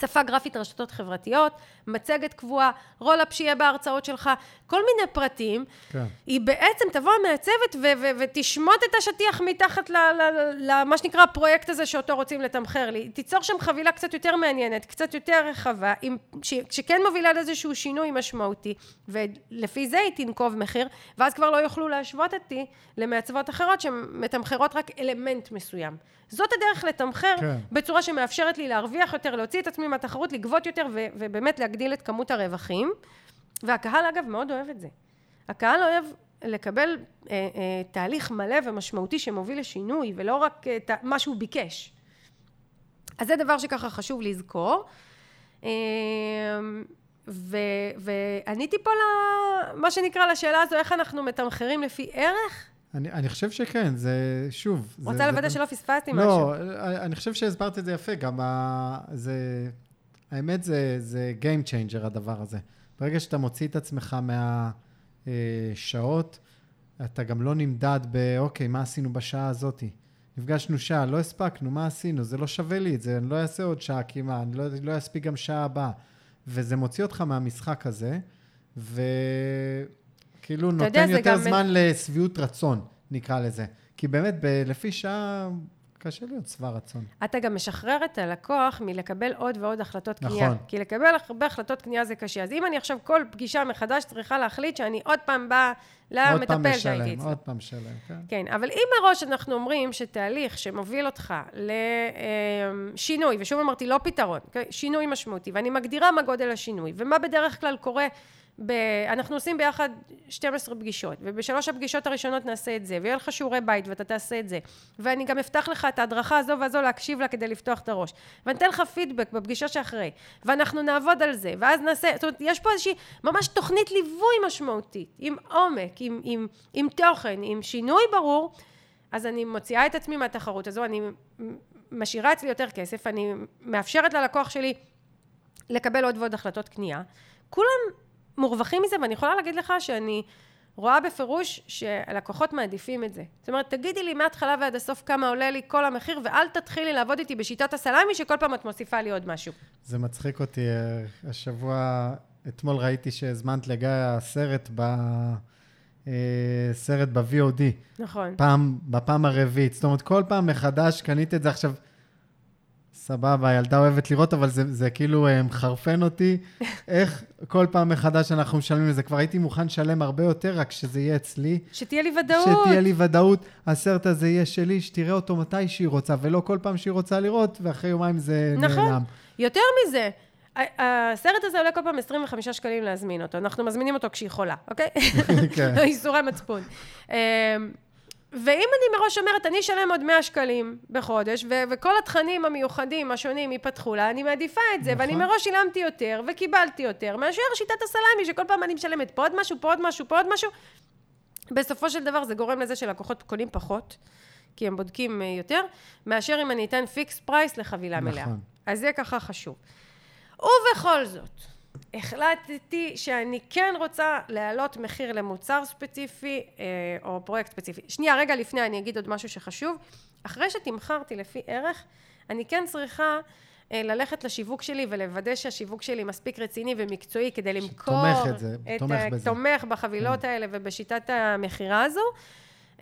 שפה גרפית רשתות חברתיות, מצגת קבועה, רולאפ שיהיה בהרצאות שלך, כל מיני פרטים. כן. היא בעצם תבוא המעצבת ו- ו- ותשמוט את השטיח מתחת למה שנקרא הפרויקט הזה שאותו רוצים לתמחר לי. תיצור שם חבילה קצת יותר מעניינת, קצת יותר רחבה, עם, ש- שכן מובילה לאיזשהו שינוי משמעותי, ולפי זה היא תנקוב מחיר, ואז כבר לא יוכלו להשוות אותי למעצבות אחרות שמתמחרות רק אלמנט מסוים. זאת הדרך לתמחר כן. בצורה שמאפשרת לי להרוויח יותר, להוציא את עצמי מהתחרות, לגבות יותר ו- ובאמת להגדיל את כמות הרווחים. והקהל אגב מאוד אוהב את זה. הקהל אוהב לקבל אה, אה, תהליך מלא ומשמעותי שמוביל לשינוי ולא רק אה, מה שהוא ביקש. אז זה דבר שככה חשוב לזכור. אה, ו, ועניתי פה למה שנקרא לשאלה הזו, איך אנחנו מתמחרים לפי ערך? אני, אני חושב שכן, זה שוב. רוצה לוודא שלא פספסתי לא, משהו. לא, אני חושב שהסברת את זה יפה, גם ה... זה... האמת זה, זה Game Changer הדבר הזה. ברגע שאתה מוציא את עצמך מהשעות, אתה גם לא נמדד באוקיי, מה עשינו בשעה הזאת? נפגשנו שעה, לא הספקנו, מה עשינו? זה לא שווה לי את זה, אני לא אעשה עוד שעה כמעט, אני לא, לא אספיק גם שעה הבאה. וזה מוציא אותך מהמשחק הזה, וכאילו נותן יודע, יותר זמן גם... לשביעות רצון, נקרא לזה. כי באמת, ב- לפי שעה קשה להיות שבע רצון. אתה גם משחרר את הלקוח מלקבל עוד ועוד החלטות נכון. קנייה. כי לקבל הרבה החלטות קנייה זה קשה. אז אם אני עכשיו כל פגישה מחדש צריכה להחליט שאני עוד פעם באה למטפל שהייתי אצלו. עוד פעם משלם, כן. כן, אבל אם מראש אנחנו אומרים שתהליך שמוביל אותך לשינוי, ושוב אמרתי, לא פתרון, אוקיי? שינוי משמעותי, ואני מגדירה מה גודל השינוי, ומה בדרך כלל קורה ב... אנחנו עושים ביחד 12 פגישות, ובשלוש הפגישות הראשונות נעשה את זה, ויהיה לך שיעורי בית ואתה תעשה את זה, ואני גם אפתח לך את ההדרכה הזו והזו להקשיב לה כדי לפתוח את הראש, ואני אתן לך פידבק בפגישה שאחרי, ואנחנו נעבוד על זה, ואז נעשה, זאת אומרת, יש פה איזושהי ממש תוכנית ליווי משמעותית, עם עומק, עם, עם, עם תוכן, עם שינוי ברור, אז אני מוציאה את עצמי מהתחרות הזו, אני משאירה אצלי יותר כסף, אני מאפשרת ללקוח שלי לקבל עוד ועוד החלטות קנייה. כולם מורווחים מזה, ואני יכולה להגיד לך שאני רואה בפירוש שהלקוחות מעדיפים את זה. זאת אומרת, תגידי לי מההתחלה ועד הסוף כמה עולה לי כל המחיר, ואל תתחילי לעבוד איתי בשיטת הסלאמי, שכל פעם את מוסיפה לי עוד משהו. זה מצחיק אותי. אה, השבוע, אתמול ראיתי שהזמנת לגיא סרט ב... אה, סרט ב-VOD. נכון. פעם, בפעם הרביעית. זאת אומרת, כל פעם מחדש קנית את זה עכשיו. סבבה, הילדה אוהבת לראות, אבל זה, זה כאילו אה, מחרפן אותי. (laughs) איך כל פעם מחדש אנחנו משלמים לזה. כבר הייתי מוכן לשלם הרבה יותר, רק שזה יהיה אצלי. שתהיה לי ודאות. שתהיה לי ודאות. הסרט הזה יהיה שלי, שתראה אותו מתי שהיא רוצה, ולא כל פעם שהיא רוצה לראות, ואחרי יומיים זה נכון. נעלם. נכון. יותר מזה, הסרט הזה עולה כל פעם 25 שקלים להזמין אותו. אנחנו מזמינים אותו כשהיא חולה, אוקיי? (laughs) כן. (laughs) איסורי מצפון. ואם אני מראש אומרת, אני אשלם עוד 100 שקלים בחודש, ו- וכל התכנים המיוחדים, השונים, ייפתחו לה, אני מעדיפה את זה, נכון. ואני מראש שילמתי יותר, וקיבלתי יותר, מאשר שיטת הסלאמי, שכל פעם אני משלמת פה עוד משהו, פה עוד משהו, פה עוד משהו. בסופו של דבר זה גורם לזה שלקוחות קונים פחות, כי הם בודקים אה, יותר, מאשר אם אני אתן fix price לחבילה נכון. מלאה. אז זה ככה חשוב. ובכל זאת, החלטתי שאני כן רוצה להעלות מחיר למוצר ספציפי אה, או פרויקט ספציפי. שנייה, רגע לפני אני אגיד עוד משהו שחשוב. אחרי שתמחרתי לפי ערך, אני כן צריכה אה, ללכת לשיווק שלי ולוודא שהשיווק שלי מספיק רציני ומקצועי כדי למכור... תומך את זה, את תומך ה- בזה. תומך בחבילות האלה ובשיטת המכירה הזו.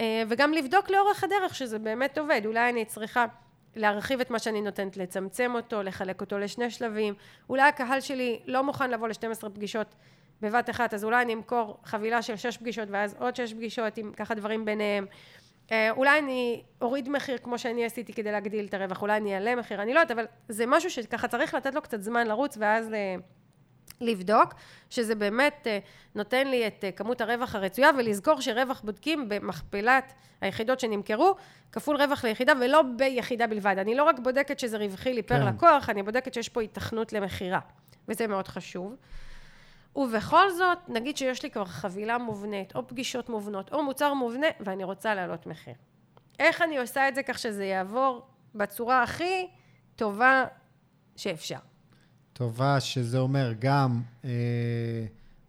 אה, וגם לבדוק לאורך הדרך שזה באמת עובד. אולי אני צריכה להרחיב את מה שאני נותנת, לצמצם אותו, לחלק אותו לשני שלבים. אולי הקהל שלי לא מוכן לבוא ל-12 פגישות בבת אחת, אז אולי אני אמכור חבילה של 6 פגישות ואז עוד 6 פגישות עם ככה דברים ביניהם. אה, אולי אני אוריד מחיר כמו שאני עשיתי כדי להגדיל את הרווח, אולי אני אעלה מחיר, אני לא יודעת, אבל זה משהו שככה צריך לתת לו קצת זמן לרוץ ואז ל... לבדוק, שזה באמת אה, נותן לי את אה, כמות הרווח הרצויה, ולזכור שרווח בודקים במכפלת היחידות שנמכרו, כפול רווח ליחידה, ולא ביחידה בלבד. אני לא רק בודקת שזה רווחי לי פר כן. לקוח, אני בודקת שיש פה התכנות למכירה, וזה מאוד חשוב. ובכל זאת, נגיד שיש לי כבר חבילה מובנית, או פגישות מובנות, או מוצר מובנה, ואני רוצה להעלות מחיר. איך אני עושה את זה כך שזה יעבור בצורה הכי טובה שאפשר? טובה, שזה אומר גם אה,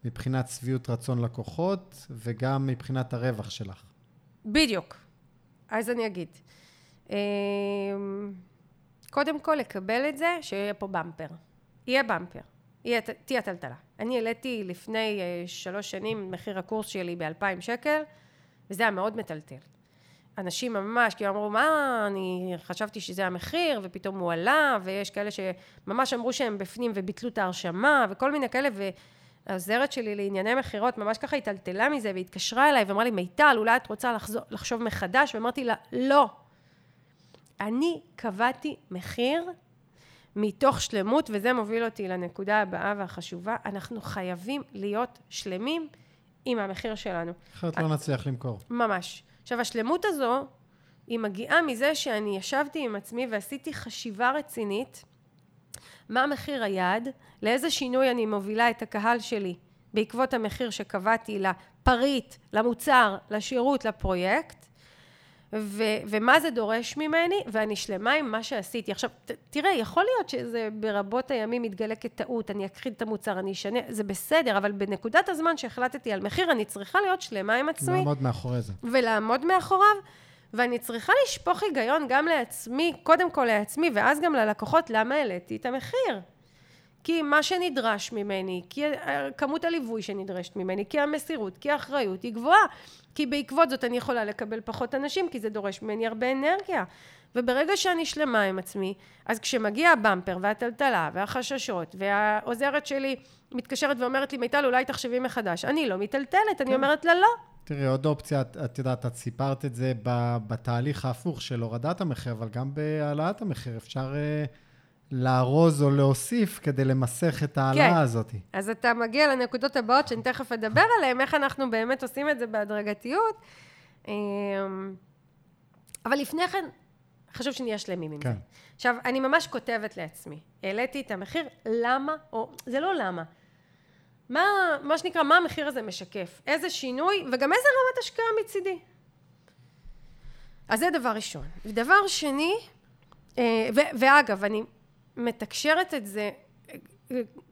מבחינת שביעות רצון לקוחות, וגם מבחינת הרווח שלך. בדיוק. אז אני אגיד. אמ, קודם כל, לקבל את זה, שיהיה פה במפר. יהיה במפר. יהיה, תהיה טלטלה. אני העליתי לפני אה, שלוש שנים מחיר הקורס שלי ב-2,000 שקל, וזה היה מאוד מטלטל. אנשים ממש, כאילו אמרו, מה, אני חשבתי שזה המחיר, ופתאום הוא עלה, ויש כאלה שממש אמרו שהם בפנים וביטלו את ההרשמה, וכל מיני כאלה, והעוזרת שלי לענייני מכירות ממש ככה התטלטלה מזה, והתקשרה אליי ואמרה לי, מיטל, אולי את רוצה לחזור, לחשוב מחדש? ואמרתי לה, לא. אני קבעתי מחיר מתוך שלמות, וזה מוביל אותי לנקודה הבאה והחשובה, אנחנו חייבים להיות שלמים עם המחיר שלנו. אחרת לא נצליח למכור. ממש. עכשיו, השלמות הזו, היא מגיעה מזה שאני ישבתי עם עצמי ועשיתי חשיבה רצינית, מה מחיר היעד, לאיזה שינוי אני מובילה את הקהל שלי בעקבות המחיר שקבעתי לפריט, למוצר, לשירות, לפרויקט, ו- ומה זה דורש ממני, ואני שלמה עם מה שעשיתי. עכשיו, ת- תראה, יכול להיות שזה ברבות הימים יתגלה כטעות, אני אכחיד את המוצר, אני אשנה, זה בסדר, אבל בנקודת הזמן שהחלטתי על מחיר, אני צריכה להיות שלמה עם עצמי. לעמוד מאחורי זה. ולעמוד מאחוריו, ואני צריכה לשפוך היגיון גם לעצמי, קודם כל לעצמי, ואז גם ללקוחות, למה העליתי את המחיר. כי מה שנדרש ממני, כי כמות הליווי שנדרשת ממני, כי המסירות, כי האחריות היא גבוהה. כי בעקבות זאת אני יכולה לקבל פחות אנשים, כי זה דורש ממני הרבה אנרגיה. וברגע שאני שלמה עם עצמי, אז כשמגיע הבמפר והטלטלה והחששות, והעוזרת שלי מתקשרת ואומרת לי, מיטל, אולי תחשבי מחדש. אני לא מיטלטלת, אני אומרת לה, לא. תראי, עוד אופציה, את- את יודעת, את סיפרת את זה בתהליך ההפוך של הורדת המחיר, אבל גם בהעלאת המחיר אפשר אה, לארוז או להוסיף כדי למסך את ההעלאה כן. הזאת. אז אתה מגיע לנקודות הבאות שאני תכף אדבר עליהן, איך אנחנו באמת עושים את זה בהדרגתיות. אמ, אבל לפני כן, חשוב שנהיה שלמים עם כן. זה. עכשיו, אני ממש כותבת לעצמי, העליתי את המחיר, למה, או זה לא למה. מה, מה שנקרא, מה המחיר הזה משקף? איזה שינוי, וגם איזה רמת השקעה מצידי. אז זה דבר ראשון. ודבר שני, אה, ו- ואגב, אני מתקשרת את זה,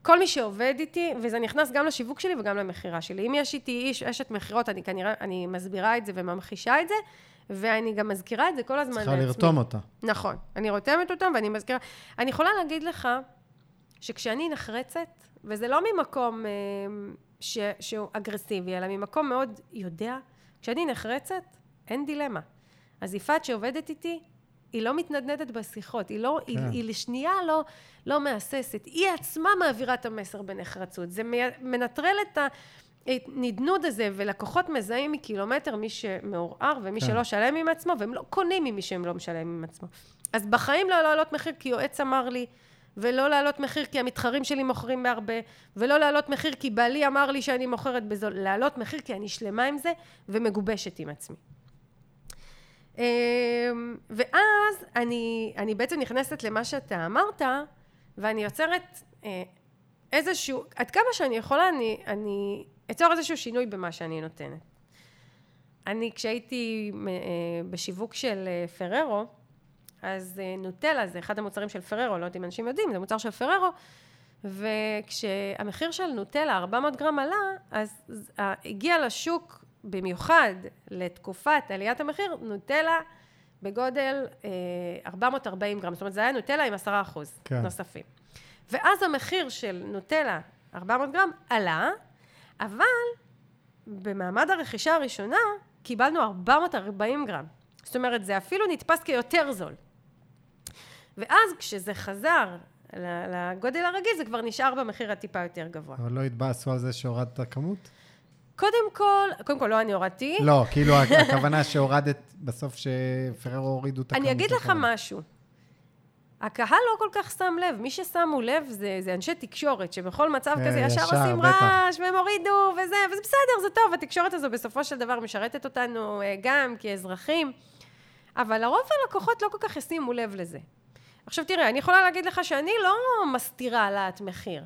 כל מי שעובד איתי, וזה נכנס גם לשיווק שלי וגם למכירה שלי. אם יש איתי איש, אשת מכירות, אני כנראה, אני מסבירה את זה וממחישה את זה, ואני גם מזכירה את זה כל הזמן צריכה לעצמי. לרתום אותה. נכון. אני רותמת אותם ואני מזכירה. אני יכולה להגיד לך שכשאני נחרצת, וזה לא ממקום אה, ש, שהוא אגרסיבי, אלא ממקום מאוד יודע, כשאני נחרצת, אין דילמה. אז יפעת שעובדת איתי, היא לא מתנדנדת בשיחות, היא, לא, כן. היא, היא לשנייה לא, לא מהססת. היא עצמה מעבירה את המסר בנחרצות. זה מנטרל את הנדנוד הזה, ולקוחות מזהים מקילומטר מי שמעורער ומי כן. שלא שלם עם עצמו, והם לא קונים ממי שהם לא משלם עם עצמו. אז בחיים לא להעלות מחיר כי יועץ אמר לי, ולא להעלות מחיר כי המתחרים שלי מוכרים בהרבה, ולא להעלות מחיר כי בעלי אמר לי שאני מוכרת בזול, להעלות מחיר כי אני שלמה עם זה ומגובשת עם עצמי. אמ, ואז אני, אני בעצם נכנסת למה שאתה אמרת, ואני יוצרת אה, איזשהו, עד כמה שאני יכולה, אני, אני אצור איזשהו שינוי במה שאני נותנת. אני, כשהייתי אה, בשיווק של אה, פררו, אז נוטלה זה אחד המוצרים של פררו, לא יודעת אם אנשים יודעים, זה מוצר של פררו, וכשהמחיר של נוטלה, 400 גרם עלה, אז הגיע לשוק במיוחד לתקופת עליית המחיר, נוטלה בגודל 440 גרם, זאת אומרת זה היה נוטלה עם 10 אחוז כן. נוספים. ואז המחיר של נוטלה, 400 גרם, עלה, אבל במעמד הרכישה הראשונה קיבלנו 440 גרם. זאת אומרת, זה אפילו נתפס כיותר זול. ואז כשזה חזר לגודל הרגיל, זה כבר נשאר במחיר הטיפה יותר גבוה. אבל לא התבאסו על זה שהורדת כמות? קודם כל, קודם כל לא אני הורדתי. לא, כאילו הכוונה שהורדת בסוף שפררו הורידו את הכמות. אני אגיד לך משהו. הקהל לא כל כך שם לב, מי ששמו לב זה, זה אנשי תקשורת, שבכל מצב אה, כזה ישר, ישר עושים בטח. רעש, והם הורידו, וזה, וזה בסדר, זה טוב, התקשורת הזו בסופו של דבר משרתת אותנו אה, גם כאזרחים, אבל לרוב הלקוחות לא כל כך ישימו לב לזה. עכשיו תראה, אני יכולה להגיד לך שאני לא מסתירה העלאת מחיר.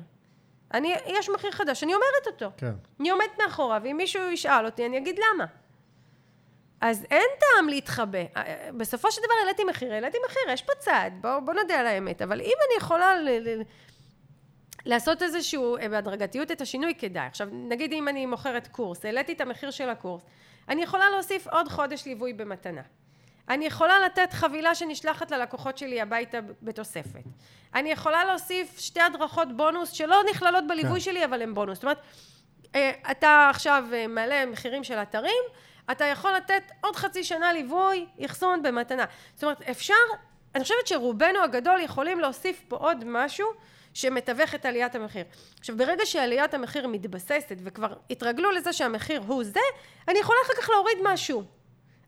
אני, יש מחיר חדש, אני אומרת אותו. כן. אני עומדת מאחורה, ואם מישהו ישאל אותי, אני אגיד למה. אז אין טעם להתחבא. אה, בסופו של דבר העליתי מחיר, העליתי מחיר, יש פה צעד, בוא, בוא נודה על האמת. אבל אם אני יכולה ל, ל, לעשות איזשהו, אה, בהדרגתיות את השינוי, כדאי. עכשיו, נגיד אם אני מוכרת קורס, העליתי את המחיר של הקורס, אני יכולה להוסיף עוד חודש ליווי במתנה. אני יכולה לתת חבילה שנשלחת ללקוחות שלי הביתה בתוספת. אני יכולה להוסיף שתי הדרכות בונוס שלא נכללות בליווי כן. שלי, אבל הן בונוס. זאת אומרת, אה, אתה עכשיו מעלה מחירים של אתרים, אתה יכול לתת עוד חצי שנה ליווי, אחסון במתנה. זאת אומרת, אפשר, אני חושבת שרובנו הגדול יכולים להוסיף פה עוד משהו שמתווך את עליית המחיר. עכשיו, ברגע שעליית המחיר מתבססת וכבר התרגלו לזה שהמחיר הוא זה, אני יכולה אחר כך להוריד משהו.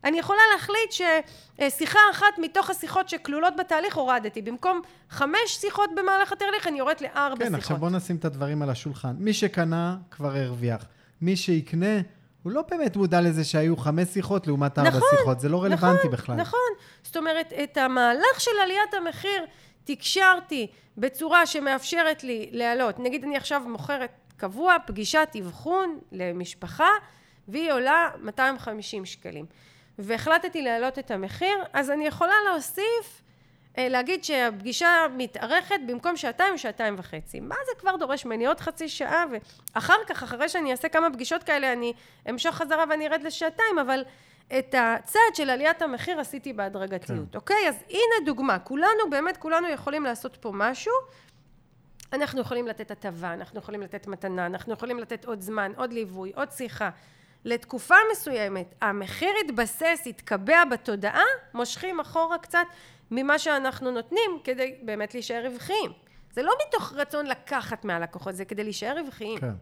אני יכולה להחליט ששיחה אחת מתוך השיחות שכלולות בתהליך הורדתי. במקום חמש שיחות במהלך התהליך, אני יורדת לארבע כן, שיחות. כן, עכשיו בוא נשים את הדברים על השולחן. מי שקנה כבר הרוויח. מי שיקנה... הוא לא באמת מודע לזה שהיו חמש שיחות לעומת ארבע נכון, שיחות, זה לא רלוונטי נכון, בכלל. נכון, זאת אומרת, את המהלך של עליית המחיר תקשרתי בצורה שמאפשרת לי להעלות. נגיד אני עכשיו מוכרת קבוע פגישת אבחון למשפחה, והיא עולה 250 שקלים. והחלטתי להעלות את המחיר, אז אני יכולה להוסיף אה, להגיד שהפגישה מתארכת במקום שעתיים, שעתיים וחצי. מה זה כבר דורש ממני? עוד חצי שעה, ואחר כך, אחרי שאני אעשה כמה פגישות כאלה, אני אמשוך חזרה ואני ארד לשעתיים, אבל את הצעד של עליית המחיר עשיתי בהדרגתיות, כן. אוקיי? אז הנה דוגמה, כולנו, באמת כולנו יכולים לעשות פה משהו. אנחנו יכולים לתת הטבה, אנחנו יכולים לתת מתנה, אנחנו יכולים לתת עוד זמן, עוד ליווי, עוד שיחה. לתקופה מסוימת, המחיר יתבסס, יתקבע בתודעה, מושכים אחורה קצת, ממה שאנחנו נותנים כדי באמת להישאר רווחיים. זה לא מתוך רצון לקחת מהלקוחות, זה כדי להישאר רווחיים. כן.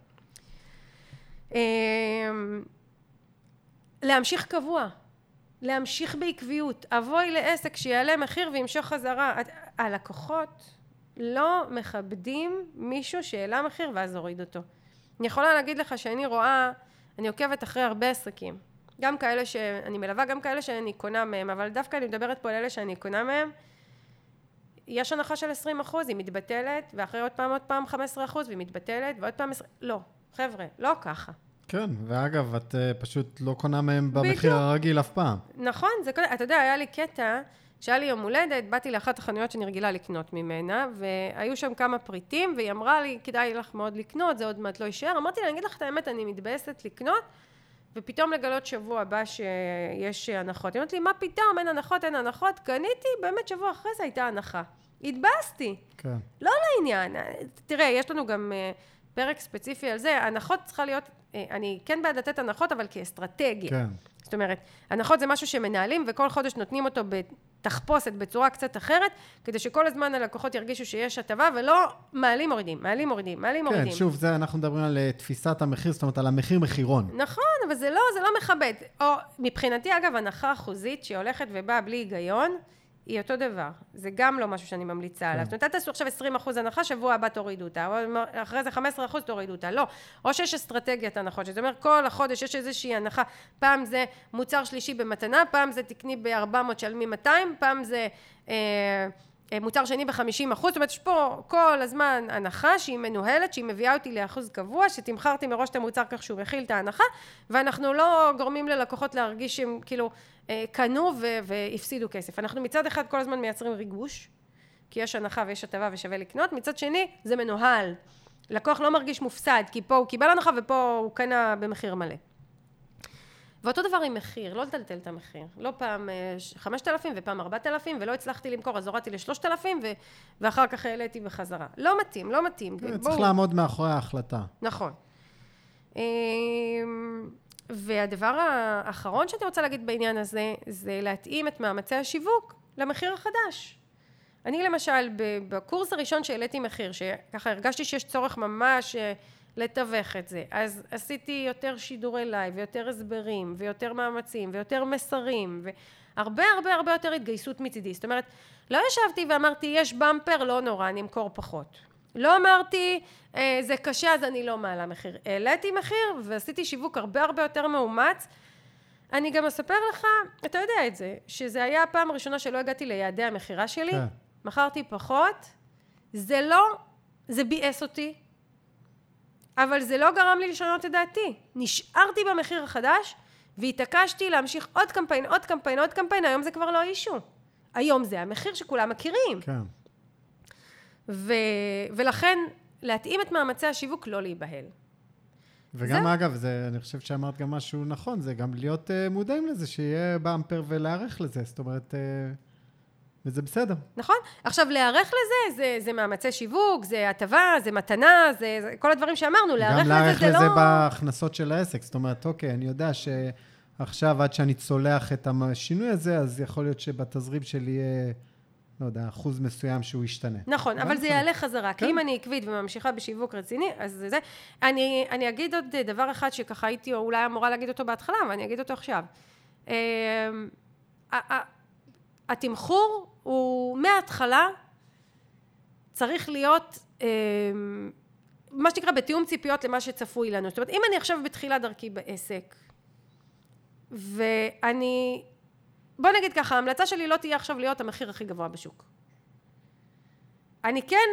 אמ, להמשיך קבוע, להמשיך בעקביות. אבוי לעסק שיעלה מחיר וימשוך חזרה. הלקוחות לא מכבדים מישהו שהעלה מחיר ואז הוריד אותו. אני יכולה להגיד לך שאני רואה, אני עוקבת אחרי הרבה עסקים. גם כאלה שאני מלווה, גם כאלה שאני קונה מהם, אבל דווקא אני מדברת פה על אלה שאני קונה מהם. יש הנחה של 20 אחוז, היא מתבטלת, ואחרי עוד פעם, עוד פעם 15 אחוז, והיא מתבטלת, ועוד פעם 20... לא, חבר'ה, לא ככה. כן, ואגב, את uh, פשוט לא קונה מהם במחיר. הרגיל אף פעם. נכון, זה קודם, אתה יודע, היה לי קטע, שהיה לי יום הולדת, באתי לאחת החנויות שאני רגילה לקנות ממנה, והיו שם כמה פריטים, והיא אמרה לי, כדאי לך מאוד לקנות, זה עוד מעט לא יישאר. אמרתי לה, אני אגיד לך את האמת, אני מתבאסת לקנות, ופתאום לגלות שבוע הבא שיש הנחות. היא אומרת לי, מה פתאום, אין הנחות, אין הנחות. קניתי, באמת שבוע אחרי זה הייתה הנחה. התבאסתי. כן. לא לעניין. תראה, יש לנו גם אה, פרק ספציפי על זה. הנחות צריכה להיות, אה, אני כן בעד לתת הנחות, אבל כאסטרטגיה. כן. זאת אומרת, הנחות זה משהו שמנהלים, וכל חודש נותנים אותו בתחפושת בצורה קצת אחרת, כדי שכל הזמן הלקוחות ירגישו שיש הטבה, ולא מעלים מורידים, מעלים מורידים, מעלים כן, מורידים. כן, שוב, זה אנחנו מדברים על אה, תפיסת המחיר, זאת אומרת, על המחיר מחירון. נכון, אבל זה לא, זה לא מכבד. או מבחינתי, אגב, הנחה אחוזית שהולכת ובאה בלי היגיון, היא אותו דבר. זה גם לא משהו שאני ממליצה עליו. כן. זאת אומרת, תעשו עכשיו 20 אחוז הנחה, שבוע הבא תורידו אותה, או אחרי זה 15 אחוז תורידו אותה. לא. או שיש אסטרטגיית הנחות, זאת אומרת, כל החודש יש איזושהי הנחה. פעם זה מוצר שלישי במתנה, פעם זה תקני ב-400 שלמי 200, פעם זה... אה, מוצר שני ב-50 אחוז, זאת אומרת, יש פה כל הזמן הנחה שהיא מנוהלת, שהיא מביאה אותי לאחוז קבוע, שתמכרתי מראש את המוצר כך שהוא מכיל את ההנחה, ואנחנו לא גורמים ללקוחות להרגיש שהם כאילו אה, קנו והפסידו כסף. אנחנו מצד אחד כל הזמן מייצרים ריגוש, כי יש הנחה ויש הטבה ושווה לקנות, מצד שני זה מנוהל. לקוח לא מרגיש מופסד, כי פה הוא קיבל הנחה ופה הוא קנה במחיר מלא. ואותו דבר עם מחיר, לא לטלטל את המחיר. לא פעם 5,000 אה, ופעם 4,000, ולא הצלחתי למכור, אז הורדתי ל-3,000, ו- ואחר כך העליתי בחזרה. לא מתאים, לא מתאים. כן, צריך. לעמוד מאחורי ההחלטה. נכון. אמ, והדבר האחרון שאני רוצה להגיד בעניין הזה, זה להתאים את מאמצי השיווק למחיר החדש. אני למשל, בקורס הראשון שהעליתי מחיר, שככה הרגשתי שיש צורך ממש אה, לתווך את זה, אז עשיתי יותר שידורי לייב, ויותר הסברים, ויותר מאמצים, ויותר מסרים, והרבה הרבה הרבה יותר התגייסות מצידי. זאת אומרת, לא ישבתי ואמרתי, יש במפר, לא נורא, אני אמכור פחות. לא אמרתי, אה, זה קשה, אז אני לא מעלה מחיר. העליתי מחיר, ועשיתי שיווק הרבה הרבה יותר מאומץ. אני גם אספר לך, אתה יודע את זה, שזה היה הפעם הראשונה שלא הגעתי ליעדי המכירה שלי. כן. מכרתי פחות, זה לא, זה ביאס אותי, אבל זה לא גרם לי לשנות את דעתי. נשארתי במחיר החדש, והתעקשתי להמשיך עוד קמפיין, עוד קמפיין, עוד קמפיין, היום זה כבר לא אישו. היום זה המחיר שכולם מכירים. כן. ו... ולכן, להתאים את מאמצי השיווק, לא להיבהל. וגם זה... אגב, זה, אני חושב שאמרת גם משהו נכון, זה גם להיות uh, מודעים לזה, שיהיה באמפר ולהיערך לזה. זאת אומרת... Uh... וזה בסדר. נכון. עכשיו, להיערך לזה, זה, זה מאמצי שיווק, זה הטבה, זה מתנה, זה, זה כל הדברים שאמרנו, להיערך לזה זה לא... גם להיערך לזה בהכנסות של העסק. זאת אומרת, אוקיי, אני יודע שעכשיו, עד שאני צולח את השינוי הזה, אז יכול להיות שבתזרים שלי יהיה... לא יודע, אחוז מסוים שהוא ישתנה. נכון, אבל זה יעלה חזרה. כן. כי אם אני עקבית וממשיכה בשיווק רציני, אז זה זה. אני, אני אגיד עוד דבר אחד שככה הייתי אולי אמורה להגיד אותו בהתחלה, ואני אגיד אותו עכשיו. אמ, התמחור הוא מההתחלה צריך להיות אה, מה שנקרא בתיאום ציפיות למה שצפוי לנו. זאת אומרת, אם אני עכשיו בתחילת דרכי בעסק, ואני... בוא נגיד ככה, ההמלצה שלי לא תהיה עכשיו להיות המחיר הכי גבוה בשוק. אני כן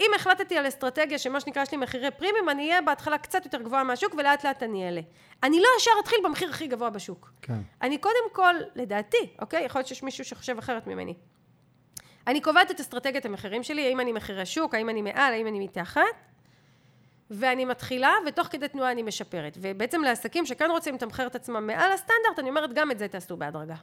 אם החלטתי על אסטרטגיה שמה שנקרא יש לי מחירי פרימיום, אני אהיה בהתחלה קצת יותר גבוהה מהשוק ולאט לאט אני אעלה. אני לא ישר אתחיל במחיר הכי גבוה בשוק. כן. אני קודם כל, לדעתי, אוקיי? יכול להיות שיש מישהו שחושב אחרת ממני. אני קובעת את אסטרטגיית המחירים שלי, האם אני מחירי שוק, האם אני מעל, האם אני מתחת, ואני מתחילה, ותוך כדי תנועה אני משפרת. ובעצם לעסקים שכאן רוצים לתמחר את עצמם מעל הסטנדרט, אני אומרת, גם את זה תעשו בהדרגה.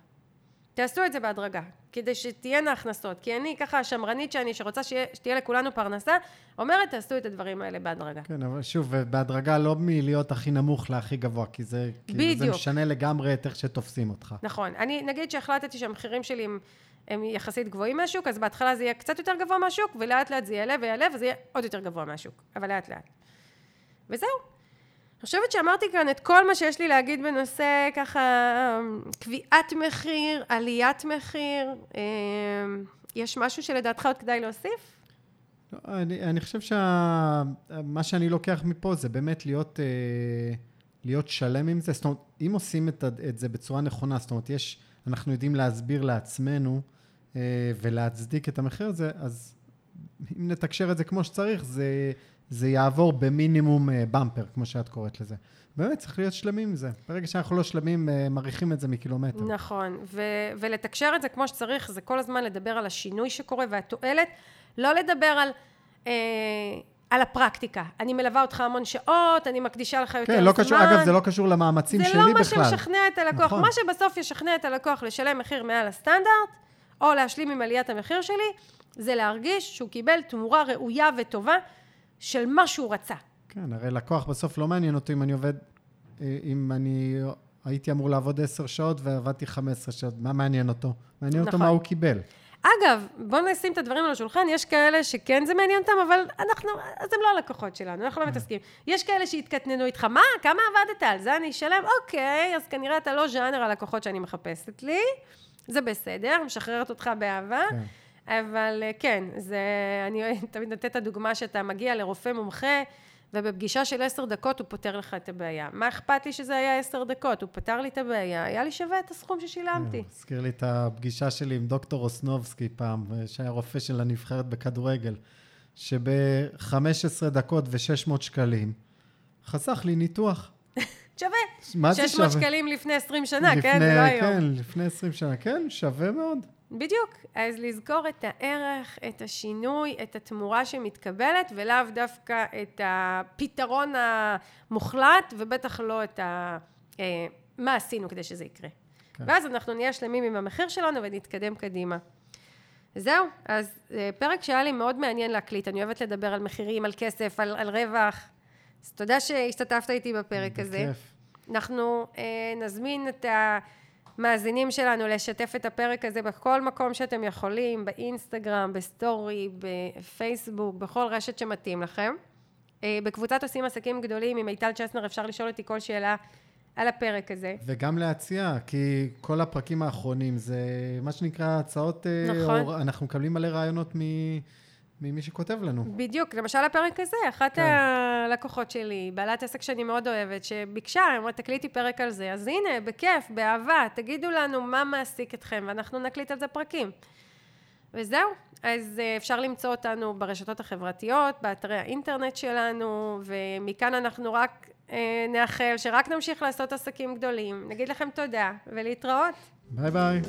תעשו את זה בהדרגה, כדי שתהיינה הכנסות. כי אני ככה השמרנית שאני, שרוצה שיה, שתהיה לכולנו פרנסה, אומרת, תעשו את הדברים האלה בהדרגה. כן, אבל שוב, בהדרגה לא מלהיות הכי נמוך להכי גבוה, כי זה, בדיוק. זה משנה לגמרי את איך שתופסים אותך. נכון. אני, נגיד שהחלטתי שהמחירים שלי הם, הם יחסית גבוהים מהשוק, אז בהתחלה זה יהיה קצת יותר גבוה מהשוק, ולאט לאט זה יעלה ויעלה, וזה יהיה עוד יותר גבוה מהשוק. אבל לאט לאט. וזהו. אני חושבת שאמרתי כאן את כל מה שיש לי להגיד בנושא ככה קביעת מחיר, עליית מחיר. אמ, יש משהו שלדעתך עוד כדאי להוסיף? אני, אני חושב שמה שאני לוקח מפה זה באמת להיות, אה, להיות שלם עם זה. זאת אומרת, אם עושים את, את זה בצורה נכונה, זאת אומרת, יש, אנחנו יודעים להסביר לעצמנו אה, ולהצדיק את המחיר הזה, אז אם נתקשר את זה כמו שצריך, זה... זה יעבור במינימום במפר, אה, כמו שאת קוראת לזה. באמת, צריך להיות שלמים עם זה. ברגע שאנחנו לא שלמים, אה, מעריכים את זה מקילומטר. נכון, ו- ולתקשר את זה כמו שצריך, זה כל הזמן לדבר על השינוי שקורה והתועלת, לא לדבר על... אה, על הפרקטיקה. אני מלווה אותך המון שעות, אני מקדישה לך יותר כן, לא זמן. קשור, אגב, זה לא קשור למאמצים שלי בכלל. זה לא מה שמשכנע את הלקוח. נכון. מה שבסוף ישכנע את הלקוח לשלם מחיר מעל הסטנדרט, או להשלים עם עליית המחיר שלי, זה להרגיש שהוא קיבל תמורה ראויה וטובה של מה שהוא רצה. כן, הרי לקוח בסוף לא מעניין אותו אם אני עובד, אה, אם אני הייתי אמור לעבוד עשר שעות ועבדתי חמש עשרה שעות, מה מעניין אותו? מעניין נכון. אותו מה הוא קיבל. אגב, בואו נשים את הדברים על השולחן, יש כאלה שכן זה מעניין אותם, אבל אנחנו, אז הם לא הלקוחות שלנו, אנחנו לא כן. מתעסקים. יש כאלה שהתקטננו איתך, מה, כמה עבדת על זה, אני אשלם? אוקיי, אז כנראה אתה לא ז'אנר הלקוחות שאני מחפשת לי, זה בסדר, משחררת אותך באהבה. כן. אבל אה, כן, זה, אני (laughs) תמיד נותנת את הדוגמה שאתה מגיע לרופא מומחה, ובפגישה של עשר דקות הוא פותר לך את הבעיה. מה אכפת לי שזה היה עשר דקות? הוא פתר לי את הבעיה, היה לי שווה את הסכום ששילמתי. הזכיר לי את הפגישה שלי עם דוקטור אוסנובסקי פעם, שהיה רופא של הנבחרת בכדורגל, שב-15 דקות ו-600 שקלים חסך לי ניתוח. (laughs) שווה. מה זה 600 שווה? שקלים לפני 20 שנה, לפני, כן? זה לא היום. כן, לפני 20 שנה, כן, שווה מאוד. בדיוק. אז לזכור את הערך, את השינוי, את התמורה שמתקבלת, ולאו דווקא את הפתרון המוחלט, ובטח לא את ה... אה, מה עשינו כדי שזה יקרה. כן. ואז אנחנו נהיה שלמים עם המחיר שלנו ונתקדם קדימה. זהו, אז אה, פרק שהיה לי מאוד מעניין להקליט, אני אוהבת לדבר על מחירים, על כסף, על, על רווח. אז תודה שהשתתפת איתי בפרק הזה. בכיף. אנחנו אה, נזמין את המאזינים שלנו לשתף את הפרק הזה בכל מקום שאתם יכולים, באינסטגרם, בסטורי, בפייסבוק, בכל רשת שמתאים לכם. אה, בקבוצת עושים עסקים גדולים עם מיטל צ'סנר אפשר לשאול אותי כל שאלה על הפרק הזה. וגם להציע, כי כל הפרקים האחרונים זה מה שנקרא הצעות... אה, נכון. או, אנחנו מקבלים מלא רעיונות מ, ממי שכותב לנו. בדיוק, למשל הפרק הזה, אחת כן. הלקוחות שלי, בעלת עסק שאני מאוד אוהבת, שביקשה, היא אמרה, תקליטי פרק על זה, אז הנה, בכיף, באהבה, תגידו לנו מה מעסיק אתכם, ואנחנו נקליט על זה פרקים. וזהו, אז אה, אפשר למצוא אותנו ברשתות החברתיות, באתרי האינטרנט שלנו, ומכאן אנחנו רק אה, נאחל שרק נמשיך לעשות עסקים גדולים. נגיד לכם תודה, ולהתראות. ביי ביי.